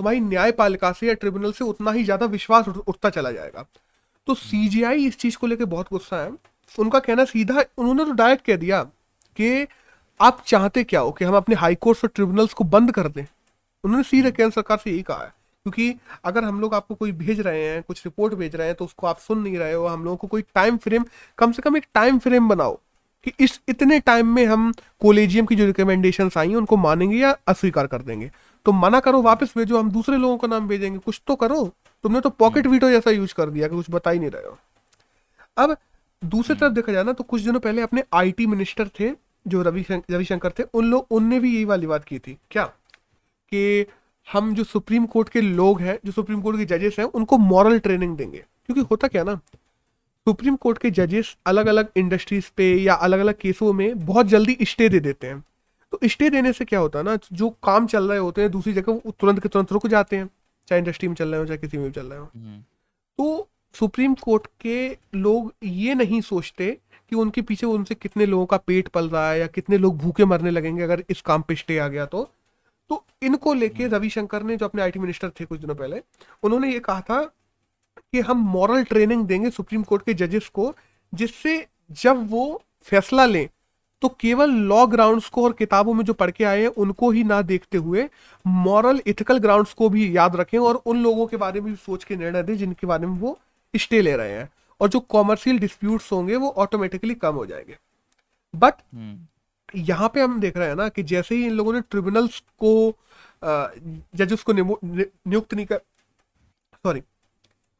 तुम्हारी न्यायपालिका से या ट्रिब्यूनल से उतना ही ज़्यादा विश्वास उठता चला जाएगा। तो हम्म, सीजीआई इस चीज़ को लेकर बहुत गुस्सा है। उनका कहना सीधा उन्होंने तो डायरेक्ट कह दिया कि आप चाहते क्या हो कि हम अपने हाई कोर्ट्स और ट्रिब्यूनल्स को बंद कर दें? उन्होंने सीधे हम्म, केंद्र सरकार से यही कहा है। क्योंकि अगर हम लोग आपको कोई भेज रहे हैं कुछ रिपोर्ट भेज रहे हैं तो उसको आप सुन नहीं रहे हो हम लोगों को कोई टाइम फ्रेम कम से कम एक टाइम फ्रेम बनाओ कि इस इतने टाइम में हम कोलेजियम की जो रिकमेंडेशन आई हैं उनको मानेंगे या अस्वीकार कर देंगे। तो मना करो वापस भेजो हम दूसरे लोगों का नाम भेजेंगे। कुछ तो करो। तुमने तो पॉकेट हम्म, वीटो जैसा यूज़ कर दिया कि कुछ बता ही नहीं रहे हो। अब दूसरी तरफ़ हम्म, देखा जाए ना तो कुछ दिनों पहले अपने आईटी मिनिस्टर थे जो रवि रविशंकर थे उन लोग उनने भी यही वाली बात की थी। क्या? कि हम जो सुप्रीम कोर्ट के लोग हैं जो सुप्रीम कोर्ट के जजेस हैं उनको मॉरल ट्रेनिंग देंगे। क्योंकि होता क्या ना सुप्रीम कोर्ट के जजेस अलग अलग इंडस्ट्रीज़ पे या अलग अलग केसों में बहुत जल्दी स्टे दे देते हैं। तो स्टे देने से क्या होता है ना जो काम चल रहे होते हैं दूसरी जगह वो तुरंत के तुरंत रुक जाते हैं चाहे इंडस्ट्री में चल रहे हो चाहे किसी में भी चल रहे हो। हम्म, तो सुप्रीम कोर्ट के लोग ये नहीं सोचते कि उनके पीछे उनसे कितने लोगों का पेट पल रहा है या कितने लोग भूखे मरने लगेंगे अगर इस काम पे स्टे आ गया तो। तो इनको लेके हम्म, रविशंकर ने जो अपने आईटी मिनिस्टर थे कुछ दिनों पहले उन्होंने ये कहा था कि हम मॉरल ट्रेनिंग देंगे सुप्रीम कोर्ट के जजेस को जिससे जब वो फैसला लें तो केवल लॉ ग्राउंड्स को और किताबों में जो पढ़ के आए हैं उनको ही ना देखते हुए मॉरल इथिकल ग्राउंड्स को भी याद रखें और उन लोगों के बारे में भी सोच के निर्णय दें जिनके बारे में वो स्टे ले रहे हैं। और जो कॉमर्शियल डिस्प्यूट्स होंगे वो ऑटोमेटिकली कम हो जाएँगे। बट यहाँ पे हम देख रहे हैं ना कि जैसे ही इन लोगों ने ट्रिब्यूनल्स को जजेस को नियुक्त नहीं कर सॉरी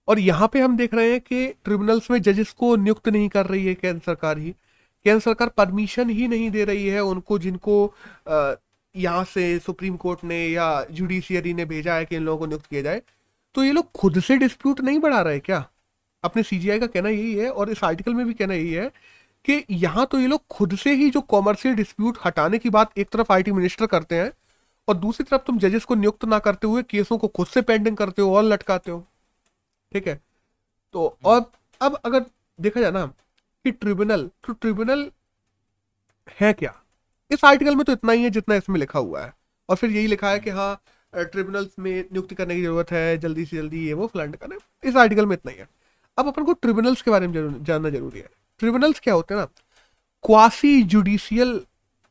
और यहाँ पे हम देख रहे हैं कि ट्रिब्यूनल्स में जजेस को नियुक्त नहीं कर रही है केंद्र सरकार ही। केंद्र सरकार परमिशन ही नहीं दे रही है उनको जिनको यहाँ से सुप्रीम कोर्ट ने या जुडिशियरी ने भेजा है कि इन लोगों को नियुक्त किया जाए। तो ये लोग खुद से डिस्प्यूट नहीं बढ़ा रहे क्या? अपने सीजीआई का कहना यही है और इस आर्टिकल में भी कहना यही है कि यहाँ तो ये लोग खुद से ही जो कॉमर्शियल डिस्प्यूट हटाने की बात एक तरफ़ आईटी मिनिस्टर करते हैं और दूसरी तरफ़ तुम जजेस को नियुक्त ना करते हुए केसों को खुद से पेंडिंग करते हो और लटकाते हो। ठीक है? तो और अब अगर देखा जाए ना कि ट्रिब्यूनल तो ट्रिब्यूनल है क्या? इस आर्टिकल में तो इतना ही है जितना इसमें लिखा हुआ है। और फिर यही लिखा है कि हाँ ट्रिब्यूनल्स में नियुक्ति करने की ज़रूरत है जल्दी से जल्दी ये वो फ्लंड करें। इस आर्टिकल में इतना ही है। अब अपन को ट्रिब्यूनल्स के बारे में जानना ज़रूरी है। ट्रिब्यूनल्स क्या होते हैं ना क्वासी जुडिशियल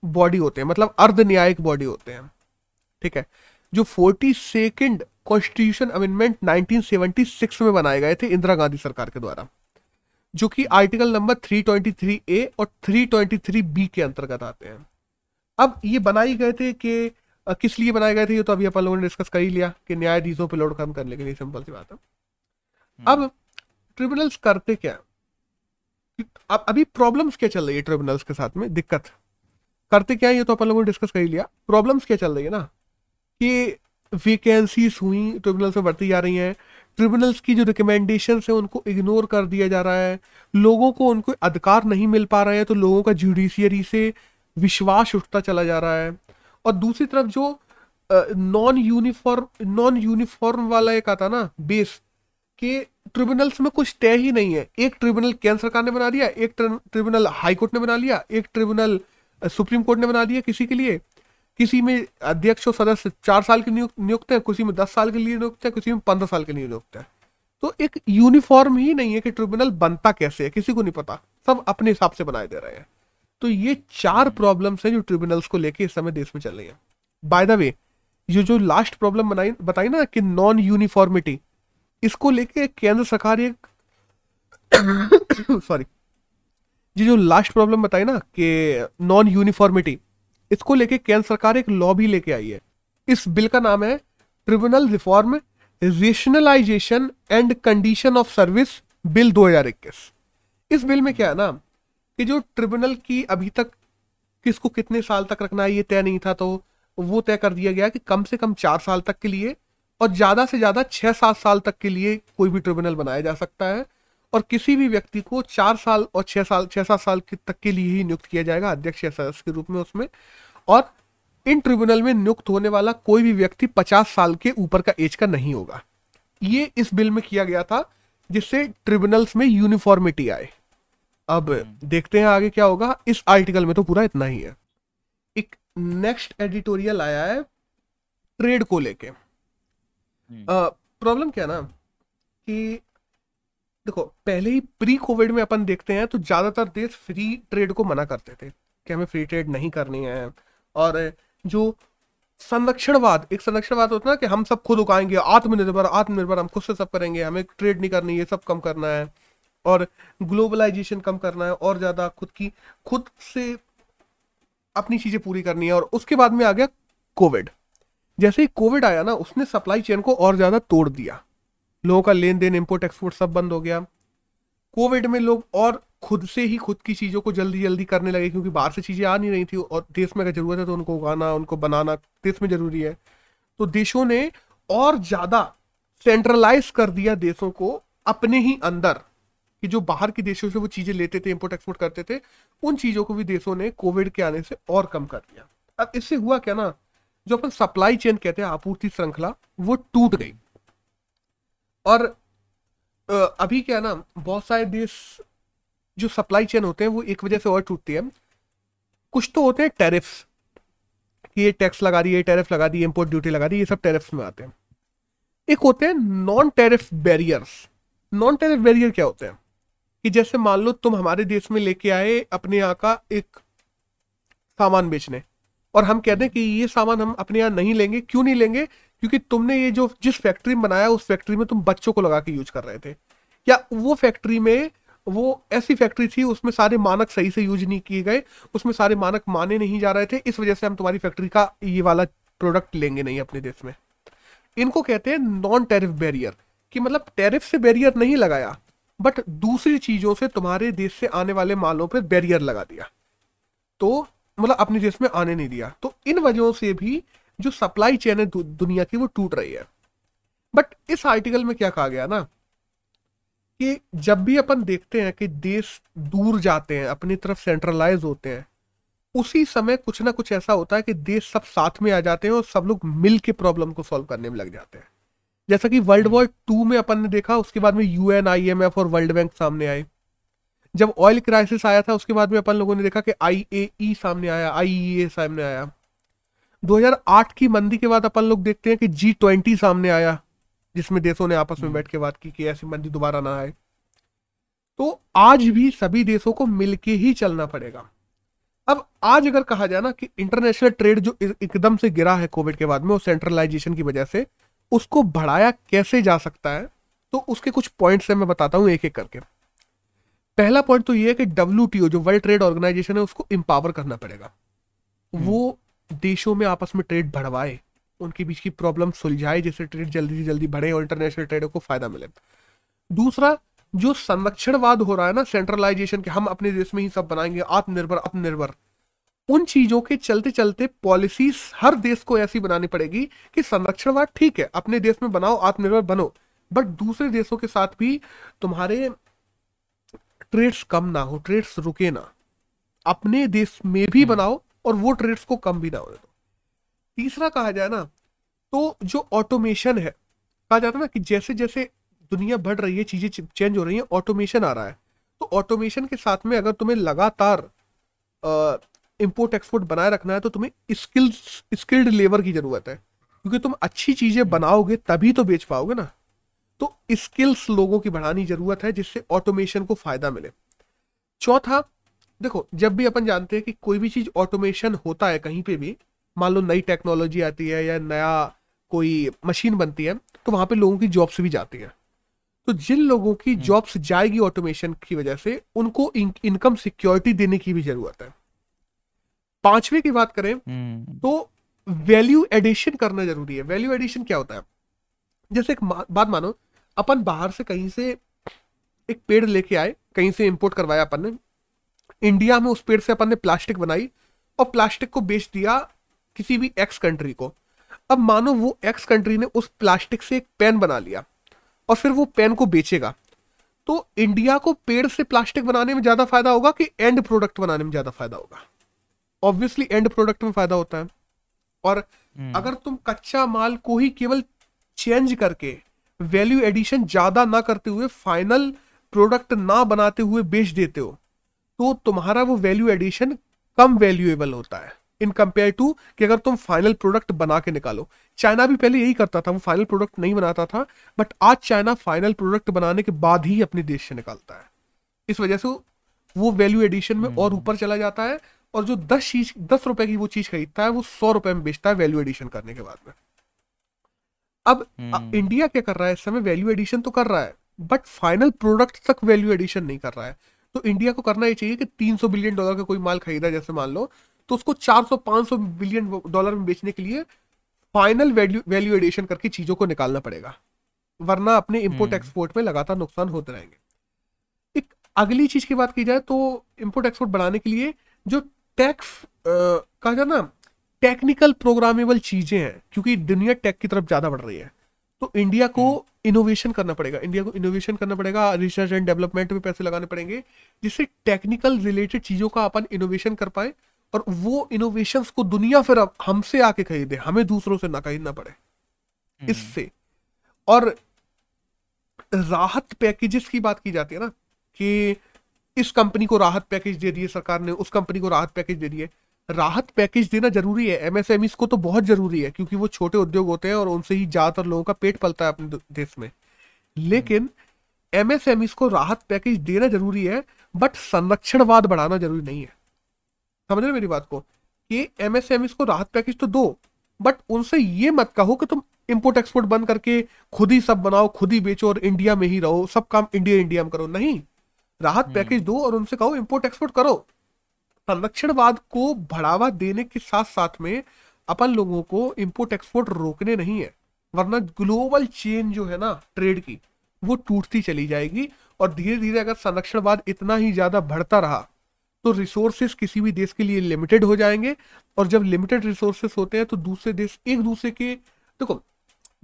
बॉडी होते हैं मतलब अर्ध न्यायिक बॉडी होते हैं ठीक है? जो फोर्टी सेकेंड कॉन्स्टिट्यूशन अमेंडमेंट 1976 में बनाए गए थे इंदिरा गांधी सरकार के द्वारा जो कि आर्टिकल नंबर 323 ए और 323 बी के अंतर्गत आते हैं। अब ये बनाए गए थे कि किस लिए बनाए गए थे ये तो अभी अपन लोगों ने डिस्कस कर ही लिया कि न्यायाधीशों पर लोड कम करने के लिए सिंपल सी बात है। अब ट्रिब्यूनल्स करते क्या अब अभी प्रॉब्लम्स क्या चल रही है ट्रिब्यूनल्स के साथ में? दिक्कत। करते क्या है ये तो अपन लोगों ने डिस्कस कर ही लिया। प्रॉब्लम्स क्या चल रही है ना? कि वेकेंसीज हुई ट्रिब्यूनल्स में बढ़ती जा रही हैं। ट्रिब्यूनल्स की जो रिकमेंडेशन है, उनको इग्नोर कर दिया जा रहा है। लोगों को उनको अधिकार नहीं मिल पा रहे हैं तो लोगों का जुडिशियरी से विश्वास उठता चला जा रहा है। और दूसरी तरफ़ जो नॉन यूनिफॉर्म नॉन यूनिफॉर्म वाला एक आता ना बेस कि ट्रिब्यूनल्स में कुछ तय ही नहीं है। एक ट्रिब्यूनल केंद्र सरकार ने बना दिया, एक ट्रिब्यूनल हाई कोर्ट ने बना लिया, एक ट्रिब्यूनल सुप्रीम कोर्ट ने बना दिया किसी के लिए। किसी में अध्यक्ष और सदस्य चार साल के नियुक्त नियुक्त है, किसी में दस साल के लिए नियुक्त है, किसी में पंद्रह साल के लिए नियुक्त है। तो एक यूनिफॉर्म ही नहीं है कि ट्रिब्यूनल बनता कैसे है, किसी को नहीं पता। सब अपने हिसाब से बनाए दे रहे हैं। तो ये चार प्रॉब्लम्स हैं जो ट्रिब्यूनल्स को लेके इस समय देश में चल रही है। बाय द वे, ये जो लास्ट प्रॉब्लम बनाई, बताई ना कि नॉन यूनिफॉर्मिटी <coughs> इसको लेके केंद्र सरकार एक सॉरी ये जो लास्ट प्रॉब्लम बताई ना कि नॉन यूनिफॉर्मिटी इसको लेके केंद्र सरकार एक लॉ भी लेके आई है। इस बिल का नाम है tribunal reform rationalisation and condition of service bill 2021 इस बिल में क्या है ना कि जो ट्रिब्यूनल की अभी तक किसको कितने साल तक रखना है, ये तय नहीं था तो वो तय कर दिया गया कि कम से कम चार साल तक के लिए और ज़्यादा से ज़्यादा छह सात साल तक के लिए कोई भी ट्रिब्यूनल बनाया जा सकता है और किसी भी व्यक्ति को चार साल और छह साल छह सात साल के तक के लिए ही नियुक्त किया जाएगा अध्यक्ष या सदस्य के रूप में उसमें। और इन ट्रिब्यूनल में नियुक्त होने वाला कोई भी व्यक्ति पचास साल के ऊपर का एज का नहीं होगा। ये इस बिल में किया गया था जिससे ट्रिब्यूनल्स में यूनिफॉर्मिटी आए। अब देखते हैं आगे क्या होगा। इस आर्टिकल में तो पूरा इतना ही है। एक नेक्स्ट एडिटोरियल आया है ट्रेड को लेके। प्रॉब्लम क्या ना, कि देखो, पहले ही प्री कोविड में अपन देखते हैं तो ज़्यादातर देश फ्री ट्रेड को मना करते थे, कि हमें फ्री ट्रेड नहीं करनी है। और जो संरक्षणवाद, एक संरक्षणवाद होता है ना, कि हम सब खुद उगाएँगे, आत्मनिर्भर आत्मनिर्भर, हम खुद से सब करेंगे, हमें ट्रेड नहीं करनी ये सब कम करना है, और ग्लोबलाइजेशन कम करना है, और ज़्यादा खुद की, खुद से अपनी चीज़ें पूरी करनी है, और उसके बाद में आ गया कोविड जैसे ही कोविड आया ना, उसने सप्लाई चेन को और ज़्यादा तोड़ दिया। लोगों का लेन देन इम्पोर्ट एक्सपोर्ट सब बंद हो गया। कोविड में लोग और खुद से ही खुद की चीज़ों को जल्दी जल्दी करने लगे क्योंकि बाहर से चीज़ें आ नहीं रही थी और देश में अगर ज़रूरत है तो उनको उगाना, उनको बनाना देश में ज़रूरी है। तो देशों ने और ज़्यादा सेंट्रलाइज कर दिया देशों को अपने ही अंदर कि जो बाहर के देशों से वो चीज़ें लेते थे इम्पोर्ट एक्सपोर्ट करते थे, उन चीज़ों को भी देशों ने कोविड के आने से और कम कर दिया। अब इससे हुआ क्या ना जो अपन सप्लाई चेन कहते हैं, आपूर्ति श्रृंखला, वो टूट गई। और अभी क्या ना, बहुत सारे देश जो सप्लाई चेन होते हैं, वो एक वजह से और टूटती है। कुछ तो होते हैं टैरिफ्स कि ये टैक्स लगा दी ये टैरिफ लगा दी इम्पोर्ट ड्यूटी लगा दी, ये सब टैरिफ्स में आते हैं। एक होते हैं non tariff barriers non tariff barrier क्या होते हैं? कि जैसे मान लो तुम हमारे देश में लेके आए अपने यहाँ का एक सामान बेचने। और हम कहते हैं कि ये सामान हम अपने यहाँ नहीं लेंगे, क्यों नहीं लेंगे? क्योंकि तुमने ये जो जिस फैक्ट्री में बनाया, उस फैक्ट्री में तुम बच्चों को लगा के यूज़ कर रहे थे। या वो फैक्ट्री में वो ऐसी फैक्ट्री थी, उसमें सारे मानक सही से यूज़ नहीं किए गए, उसमें सारे मानक माने नहीं जा रहे थे, इस वजह से हम तुम्हारी फैक्ट्री का ये वाला प्रोडक्ट लेंगे नहीं अपने देश में। इनको कहते हैं नॉन टेरिफ बैरियर कि मतलब टेरिफ से बैरियर नहीं लगाया बट दूसरी चीज़ों से तुम्हारे देश से आने वाले मालों पर बैरियर लगा दिया। तो मतलब अपने देश में आने नहीं दिया। तो इन वजहों से भी जो सप्लाई चेन है दुनिया की वो टूट रही है। बट इस आर्टिकल में क्या कहा गया ना? कि जब भी अपन देखते हैं कि देश दूर जाते हैं, अपनी तरफ़ सेंट्रलाइज होते हैं, उसी समय कुछ ना कुछ ऐसा होता है कि देश सब साथ में आ जाते हैं और सब लोग मिल के प्रॉब्लम को सॉल्व करने में लग जाते हैं। जैसा कि वर्ल्ड वॉर टू में अपन ने देखा, उसके बाद में यूएन आईएमएफ और वर्ल्ड बैंक सामने आए। जब ऑयल क्राइसिस आया था उसके बाद में अपन लोगों ने देखा कि आई e सामने आया आई e सामने आया। 2008 की मंदी के बाद अपन लोग देखते हैं कि जी ट्वेंटी सामने आया जिसमें देशों ने आपस में हम्म। बैठ के बात की कि ऐसी मंदी दोबारा ना आए। तो आज भी सभी देशों को मिलके ही चलना पड़ेगा। अब आज अगर कहा जाए ना कि इंटरनेशनल ट्रेड जो एकदम से गिरा है कोविड के बाद में वो सेंट्रलाइजेशन की वजह से उसको बढ़ाया कैसे जा सकता है तो उसके कुछ पॉइंट्स है मैं बताता हूँ एक एक करके। पहला पॉइंट तो ये है कि डब्ल्यूटीओ जो वर्ल्ड ट्रेड ऑर्गेनाइजेशन है उसको इंपावर करना पड़ेगा हम्म। वो देशों में आपस में ट्रेड बढ़वाए उनके बीच की प्रॉब्लम सुलझाए जिससे ट्रेड जल्दी से जल्दी बढ़े और इंटरनेशनल ट्रेड को फ़ायदा मिले दूसरा जो संरक्षणवाद हो रहा है ना सेंट्रलाइजेशन के हम अपने देश में ही सब बनाएँगे आत्मनिर्भर आत्मनिर्भर उन चीज़ों के चलते चलते पॉलिसीज़ हर देश को ऐसी बनानी पड़ेगी कि संरक्षणवाद ठीक है अपने देश में बनाओ आत्मनिर्भर बनो बट दूसरे देशों के साथ भी तुम्हारे ट्रेड्स कम ना हो ट्रेड्स रुके ना। अपने देश में भी हम्म। बनाओ और वो ट्रेड्स को कम भी ना हो तीसरा कहा जाए ना तो जो ऑटोमेशन है कहा जाता है ना कि जैसे जैसे दुनिया बढ़ रही है चीज़ें चेंज हो रही है ऑटोमेशन आ रहा है। तो ऑटोमेशन के साथ में अगर तुम्हें लगातार इंपोर्ट एक्सपोर्ट बनाए रखना है तो तुम्हें स्किल्स स्किल्ड लेबर की ज़रूरत है। क्योंकि तुम अच्छी चीज़ें बनाओगे तभी तो बेच पाओगे ना। तो स्किल्स लोगों की बढ़ानी ज़रूरत है जिससे ऑटोमेशन को फ़ायदा मिले। चौथा देखो जब भी अपन जानते हैं कि कोई भी चीज़ ऑटोमेशन होता है कहीं पे भी मान लो नई टेक्नोलॉजी आती है या नया कोई मशीन बनती है तो वहाँ पे लोगों की जॉब्स भी जाती है। तो जिन लोगों की जॉब्स हम्म। जाएगी ऑटोमेशन की वजह से उनको इन, इनकम सिक्योरिटी देने की भी ज़रूरत है। पांचवे की बात करें हम्म। तो वैल्यू एडिशन करना ज़रूरी है। वैल्यू एडिशन क्या होता है? जैसे एक बात मानो अपन बाहर से कहीं से एक पेड़ लेके आए कहीं से इंपोर्ट करवाया अपन ने। इंडिया में उस पेड़ से अपन ने प्लास्टिक बनाई और प्लास्टिक को बेच दिया किसी भी एक्स कंट्री को। अब मानो वो एक्स कंट्री ने उस प्लास्टिक से एक पेन बना लिया और फिर वो पेन को बेचेगा। तो इंडिया को पेड़ से प्लास्टिक बनाने में ज़्यादा फ़ायदा होगा कि एंड प्रोडक्ट बनाने में ज़्यादा फ़ायदा होगा? ऑब्वियसली एंड प्रोडक्ट में फ़ायदा होता है। और हम्म। अगर तुम कच्चा माल को ही केवल चेंज करके वैल्यू एडिशन ज़्यादा ना करते हुए फाइनल प्रोडक्ट ना बनाते हुए बेच देते हो तो तुम्हारा वो वैल्यू एडिशन कम वैल्यूएबल होता है इन कंपेयर टू कि अगर तुम फाइनल प्रोडक्ट बना के निकालो। चाइना भी पहले यही करता था वो फाइनल प्रोडक्ट नहीं बनाता था बट आज चाइना फाइनल प्रोडक्ट बनाने के बाद ही अपने देश से निकालता है। इस वजह से वो वैल्यू एडिशन में और ऊपर चला जाता है और जो दस चीज़ दस रुपए की वो चीज़ खरीदता है वो सौ रुपए में बेचता है वैल्यू एडिशन करने के बाद में। अब इंडिया क्या कर रहा है? इस समय वैल्यू एडिशन तो कर रहा है बट फाइनल प्रोडक्ट तक वैल्यू एडिशन नहीं कर रहा है। तो इंडिया को करना ये चाहिए कि 300 बिलियन डॉलर का कोई माल खरीदा जैसे मान लो तो उसको 400-500 बिलियन डॉलर में बेचने के लिए फाइनल वैल्यू वैल्यू एडिशन करके चीज़ों को निकालना पड़ेगा वरना अपने इंपोर्ट हम्म। एक्सपोर्ट में लगातार नुकसान होते रहेंगे। एक अगली चीज़ की बात की जाए तो इम्पोर्ट एक्सपोर्ट बढ़ाने के लिए जो टैक्स कहा जाए ना टेक्निकल प्रोग्रामेबल चीज़ें हैं क्योंकि दुनिया टेक की तरफ़ ज़्यादा बढ़ रही है तो इंडिया को इनोवेशन हम्म। करना पड़ेगा इंडिया को इनोवेशन करना पड़ेगा रिसर्च एंड डेवलपमेंट में पैसे लगाने पड़ेंगे जिससे टेक्निकल रिलेटेड चीज़ों का अपन इनोवेशन कर पाए और वो इनोवेशन को दुनिया फिर अब हमसे आके खरीदे हमें दूसरों से ना खरीदना पड़े हम्म। इससे और राहत पैकेजेस की बात की जाती है ना कि इस कंपनी को राहत पैकेज दे दिए सरकार ने उस कंपनी को राहत पैकेज दे दिए राहत पैकेज देना ज़रूरी है। एमएसएमई को तो बहुत ज़रूरी है क्योंकि वो छोटे उद्योग होते हैं और उनसे ही ज़्यादातर लोगों का पेट पलता है अपने देश में। लेकिन एमएसएमई को राहत पैकेज देना ज़रूरी है बट संरक्षणवाद बढ़ाना ज़रूरी नहीं है। समझ रहे मेरी बात को? कि एमएसएमई को राहत पैकेज तो दो बट उनसे ये मत कहो कि तुम इम्पोर्ट एक्सपोर्ट बंद करके खुद ही सब बनाओ खुद ही बेचो और इंडिया में ही रहो सब काम इंडिया इंडिया में करो। नहीं। राहत पैकेज दो और उनसे कहो इम्पोर्ट एक्सपोर्ट करो। संरक्षणवाद को बढ़ावा देने के साथ साथ में अपन लोगों को इंपोर्ट एक्सपोर्ट रोकने नहीं है वरना ग्लोबल चेन जो है ना ट्रेड की वो टूटती चली जाएगी और धीरे धीरे अगर संरक्षणवाद इतना ही ज़्यादा बढ़ता रहा तो रिसोर्सेस किसी भी देश के लिए लिमिटेड हो जाएँगे और जब लिमिटेड रिसोर्सेस होते हैं तो दूसरे देश एक दूसरे के देखो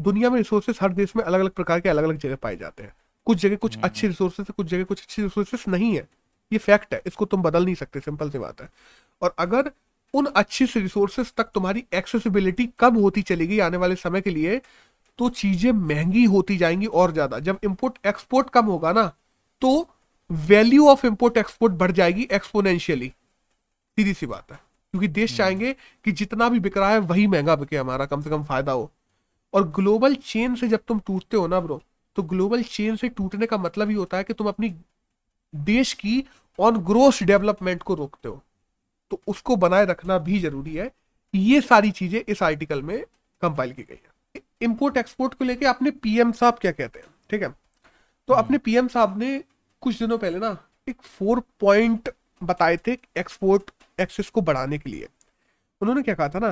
दुनिया में रिसोर्सेस हर देश में अलग अलग प्रकार के अलग अलग जगह पाए जाते हैं। कुछ जगह कुछ हम्म, अच्छे रिसोर्सेस है कुछ जगह कुछ अच्छे रिसोर्सेस नहीं है। ये फैक्ट है इसको तुम बदल नहीं सकते सिंपल सी बात है। और अगर उन अच्छी से रिसोर्सेस तक तुम्हारी एक्सेसिबिलिटी कम होती चलेगी आने वाले समय के लिए तो चीज़ें महँगी होती जाएँगी और ज़्यादा। जब इंपोर्ट एक्सपोर्ट कम होगा ना तो वैल्यू ऑफ़ इम्पोर्ट एक्सपोर्ट बढ़ जाएगी एक्सपोनेंशियली सीधी सी बात है। क्योंकि देश हम्म। चाहेंगे कि जितना भी बिक रहा है वही महँगा बिके हमारा कम से कम फ़ायदा हो। और ग्लोबल चेन से जब तुम टूटते हो ना ब्रो तो ग्लोबल चेन से टूटने का मतलब ही होता है कि तुम अपनी देश की ऑन ग्रोस डेवलपमेंट को रोकते हो। तो उसको बनाए रखना भी ज़रूरी है। ये सारी चीज़ें इस आर्टिकल में कंपाइल की गई है। इंपोर्ट एक्सपोर्ट को लेके अपने पीएम साहब क्या कहते हैं? ठीक है? तो अपने पीएम साहब ने कुछ दिनों पहले ना एक फोर पॉइंट बताए थे एक्सपोर्ट एक्सेस को बढ़ाने के लिए। उन्होंने क्या कहा था ना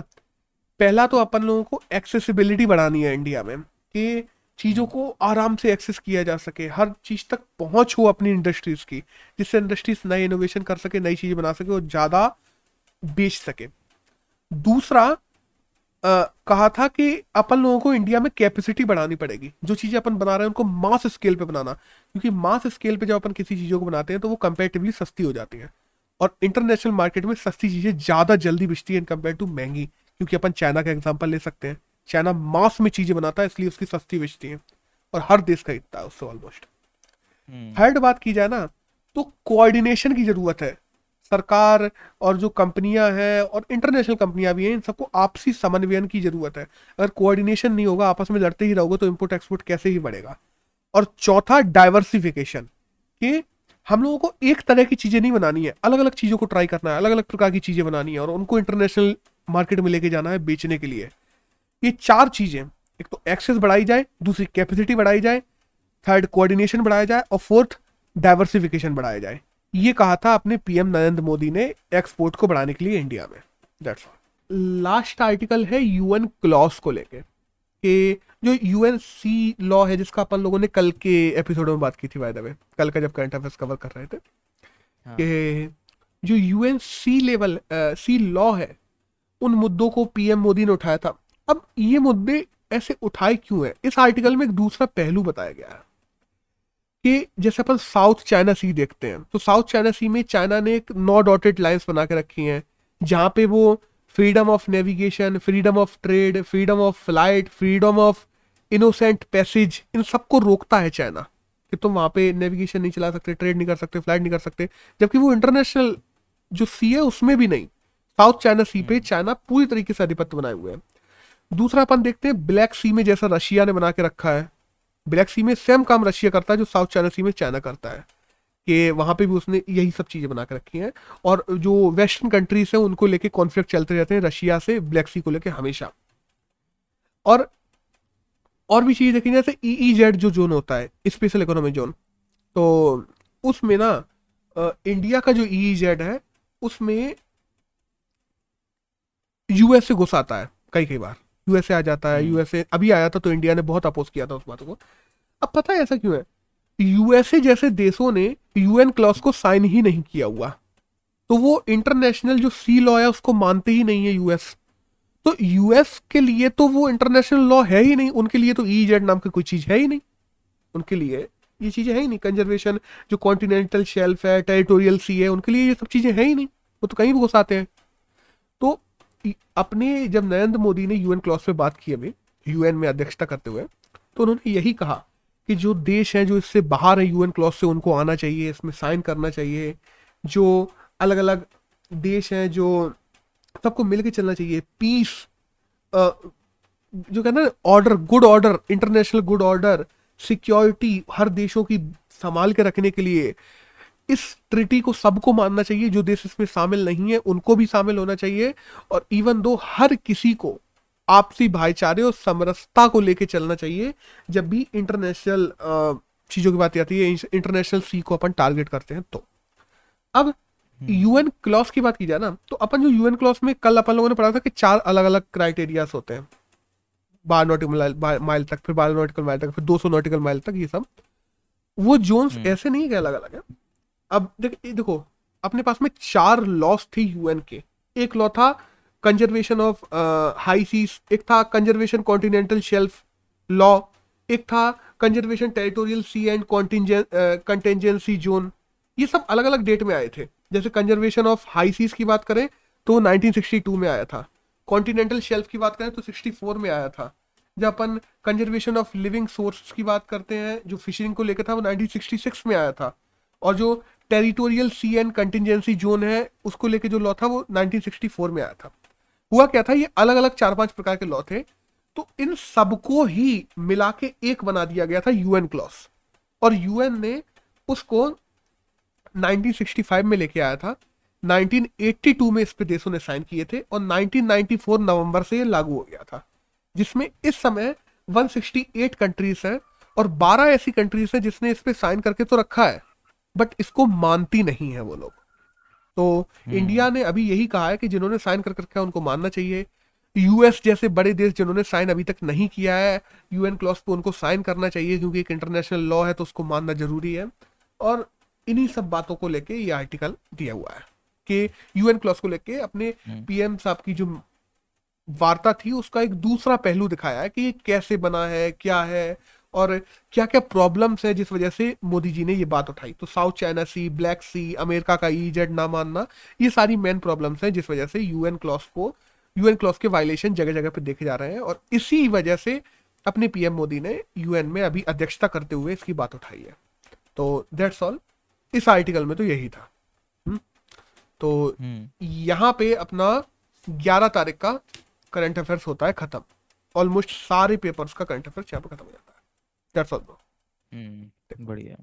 पहला तो अपन लोगों को एक्सेसिबिलिटी बढ़ानी है इंडिया में कि चीज़ों को आराम से एक्सेस किया जा सके हर चीज़ तक पहुँच हो अपनी इंडस्ट्रीज़ की जिससे इंडस्ट्रीज़ नए इनोवेशन कर सके नई चीज़ें बना सके और ज़्यादा बेच सके। दूसरा अ, कहा था कि अपन लोगों को इंडिया में कैपेसिटी बढ़ानी पड़ेगी। जो चीज़ें अपन बना रहे हैं उनको मास स्केल पे बनाना। क्योंकि मास स्केल पे जब अपन किसी चीज़ों को बनाते हैं तो वो कंपेरेटिवली सस्ती हो जाती हैं। और इंटरनेशनल मार्केट में सस्ती चीज़ें ज़्यादा जल्दी बिकती हैं कंपेयर टू महँगी क्योंकि अपन चाइना का एग्ज़ाम्पल ले सकते हैं। चाइना मास में चीज़ें बनाता है इसलिए उसकी सस्ती बेचती है। और हर देश खरीदता है उससे ऑलमोस्ट हम्म, थर्ड बात की जाए ना तो कोऑर्डिनेशन की ज़रूरत है। सरकार और जो कंपनियाँ हैं और इंटरनेशनल कंपनियाँ भी हैं इन सबको आपसी समन्वयन की ज़रूरत है। अगर कोऑर्डिनेशन नहीं होगा आपस में लड़ते ही रहोगे तो इम्पोर्ट एक्सपोर्ट कैसे ही बढ़ेगा। और चौथा डाइवर्सिफिकेशन कि हम लोगों को एक तरह की चीज़ें नहीं बनानी है। अलग अलग चीज़ों को ट्राई करना है अलग अलग प्रकार की चीज़ें बनानी है और उनको इंटरनेशनल मार्केट में लेके जाना है बेचने के लिए। ये चार चीज़ें एक तो एक्सेस बढ़ाई जाए दूसरी कैपेसिटी बढ़ाई जाए थर्ड कोऑर्डिनेशन बढ़ाया जाए और फोर्थ डाइवर्सिफिकेशन बढ़ाया जाए। ये कहा था अपने पीएम नरेंद्र मोदी ने एक्सपोर्ट को बढ़ाने के लिए इंडिया में। दैट्स ऑल लास्ट आर्टिकल है यूएन क्लॉस को लेके कि जो यूएन सी लॉ है जिसका अपन लोगों ने कल के एपिसोड में बात की थी बाय द वे कल का जब करंट अफेयर्स कवर कर रहे थे हाँ, कि जो UN sea level sea law है उन मुद्दों को पीएम मोदी ने उठाया था। अब ये मुद्दे ऐसे उठाए क्यों है? इस आर्टिकल में एक दूसरा पहलू बताया गया है कि जैसे अपन साउथ चाइना सी देखते हैं तो साउथ चाइना सी में चाइना ने एक नौ डॉटेड लाइंस बना के रखी हैं जहाँ पे वो freedom of navigation freedom of trade freedom of flight freedom of innocent passage इन सबको रोकता है चाइना कि तुम वहाँ पे नेविगेशन नहीं चला सकते ट्रेड नहीं कर सकते फ़्लाइट नहीं कर सकते जबकि वो इंटरनेशनल जो सी है उसमें भी नहीं। साउथ चाइना सी पे चाइना पूरी तरीके से आधिपत्य बनाए हुए है। दूसरा अपन देखते हैं ब्लैक सी में जैसा रशिया ने बना के रखा है। ब्लैक सी में सेम काम रशिया करता है, जो साउथ चाइना सी में चाइना करता है। कि वहाँ पे भी उसने यही सब चीज़ें बना के रखी हैं। और जो वेस्टर्न कंट्रीज़ हैं, उनको लेके कॉन्फ्लिक्ट चलते रहते हैं रशिया से ब्लैक सी को लेके हमेशा। और और भी चीज़ देखी जैसे ई जेड जो जोन होता है स्पेशल इकोनॉमिक जोन तो उसमें ना इंडिया का जो ई जेड है, उसमें यूएस से घुस आता है कई कई बार। यूएसए आ जाता है हम्म। यूएसए अभी आया था तो इंडिया ने बहुत अपोज किया था उस बात को। अब पता है ऐसा क्यों है? यूएसए जैसे देशों ने यूएन क्लॉज को साइन ही नहीं किया हुआ। तो वो इंटरनेशनल जो सी लॉ है उसको मानते ही नहीं है यूएस तो यूएस के लिए तो वो इंटरनेशनल लॉ है ही नहीं उनके लिए तो ई जेड नाम की कोई चीज़ है ही नहीं। उनके लिए ये चीज़ें है ही नहीं। कंजर्वेशन जो कॉन्टिनेंटल शेल्फ है टेरिटोरियल सी है उनके लिए ये सब चीज़ें है ही नहीं। वो तो कहीं भी घुसाते हैं। अपने जब नरेंद्र मोदी ने यूएन क्लॉज पे बात की अभी यूएन में अध्यक्षता करते हुए तो उन्होंने यही कहा कि जो देश हैं, जो इससे बाहर है यूएन क्लॉज से उनको आना चाहिए, इसमें साइन करना चाहिए, जो अलग अलग देश हैं, जो सबको मिलके चलना चाहिए पीस जो कहना order good order international good order security हर देशों की संभाल के रखने के लिए इस ट्रिटी को सबको मानना चाहिए जो देश इसमें शामिल नहीं है उनको भी शामिल होना चाहिए। और इवन दो हर किसी को आपसी भाईचारे और समरसता को लेके चलना चाहिए जब भी इंटरनेशनल चीज़ों की बात आती है इंटरनेशनल सी को अपन टारगेट करते हैं तो। अब हम्म। यूएन क्लॉस की बात की जाए ना तो अपन जो यूएन क्लॉस में कल अपन लोगों ने पढ़ा था कि चार अलग अलग क्राइटेरियाज होते हैं। बारह नॉटिकल माइल तक फिर बारह नॉटिकल माइल तक फिर 200 नॉटिकल माइल तक ये सब। वो जोन्स हम्म। ऐसे नहीं है अलग अलग है। अब देख देखो, अपने पास में चार लॉस थे यूएन के। एक लॉ था कंजर्वेशन ऑफ़ हाई सीज एक था कंजर्वेशन कॉन्टिनेंटल शेल्फ लॉ एक था conservation territorial sea and contingency zone ये सब अलग अलग डेट में आए थे। जैसे कंजर्वेशन ऑफ़ हाई सीज की बात करें तो 1962 में आया था। कॉन्टिनेंटल शेल्फ की बात करें तो 64 में आया था। जब अपन कंजर्वेशन ऑफ़ लिविंग सोर्स की बात करते हैं, जो फिशिंग को लेकर था, वो 1966 में आया था। और जो territorial sea and contingency zone है, उसको लेके जो लॉ था वो 1964 में आया था। हुआ क्या था, ये अलग अलग चार पाँच प्रकार के लॉ थे तो इन सबको ही मिला के एक बना दिया गया था यूएन क्लॉस और यूएन ने उसको 1965 में लेके आया था 1982 में इस पे देशों ने साइन किए थे, और 1994 नवंबर से ये लागू हो गया था, जिसमें इस समय 168 कंट्रीज़ हैं, और 12 ऐसी कंट्रीज़ हैं जिसने इस पे साइन करके तो रखा है। बट इसको मानती नहीं है वो लोग। तो इंडिया ने अभी यही कहा है कि जिन्होंने साइन कर है उनको मानना चाहिए यूएस जैसे बड़े देश जिन्होंने साइन अभी तक नहीं किया है यूएन क्लॉस पे उनको साइन करना चाहिए क्योंकि एक इंटरनेशनल लॉ है तो उसको मानना ज़रूरी है। और इन्हीं सब बातों को लेके ये आर्टिकल दिया हुआ है कि यूएन क्लॉस को लेके अपने हम्म। पीएम साहब की जो वार्ता थी उसका एक दूसरा पहलू दिखाया है कि ये कैसे बना है क्या है और क्या क्या प्रॉब्लम्स है जिस वजह से मोदी जी ने ये बात उठाई? तो South China Sea Black Sea America का ई जेड ना मानना ये सारी मेन प्रॉब्लम्स हैं जिस वजह से यूएन क्लॉस को यूएन क्लॉस के वायलेशन जगह जगह पर देखे जा रहे हैं और इसी वजह से अपने पीएम मोदी ने यूएन में अभी अध्यक्षता करते हुए इसकी बात उठाई है। तो दैट्स ऑल इस आर्टिकल में तो यही था। हम्म? तो हम्म। यहाँ पे अपना 11 तारीख का करंट अफेयर्स होता है खत्म। ऑलमोस्ट सारे पेपर्स का करंट अफेयर्स यहाँ पे खत्म हो जाता है। दैट्स ऑल हम्म बढ़िया।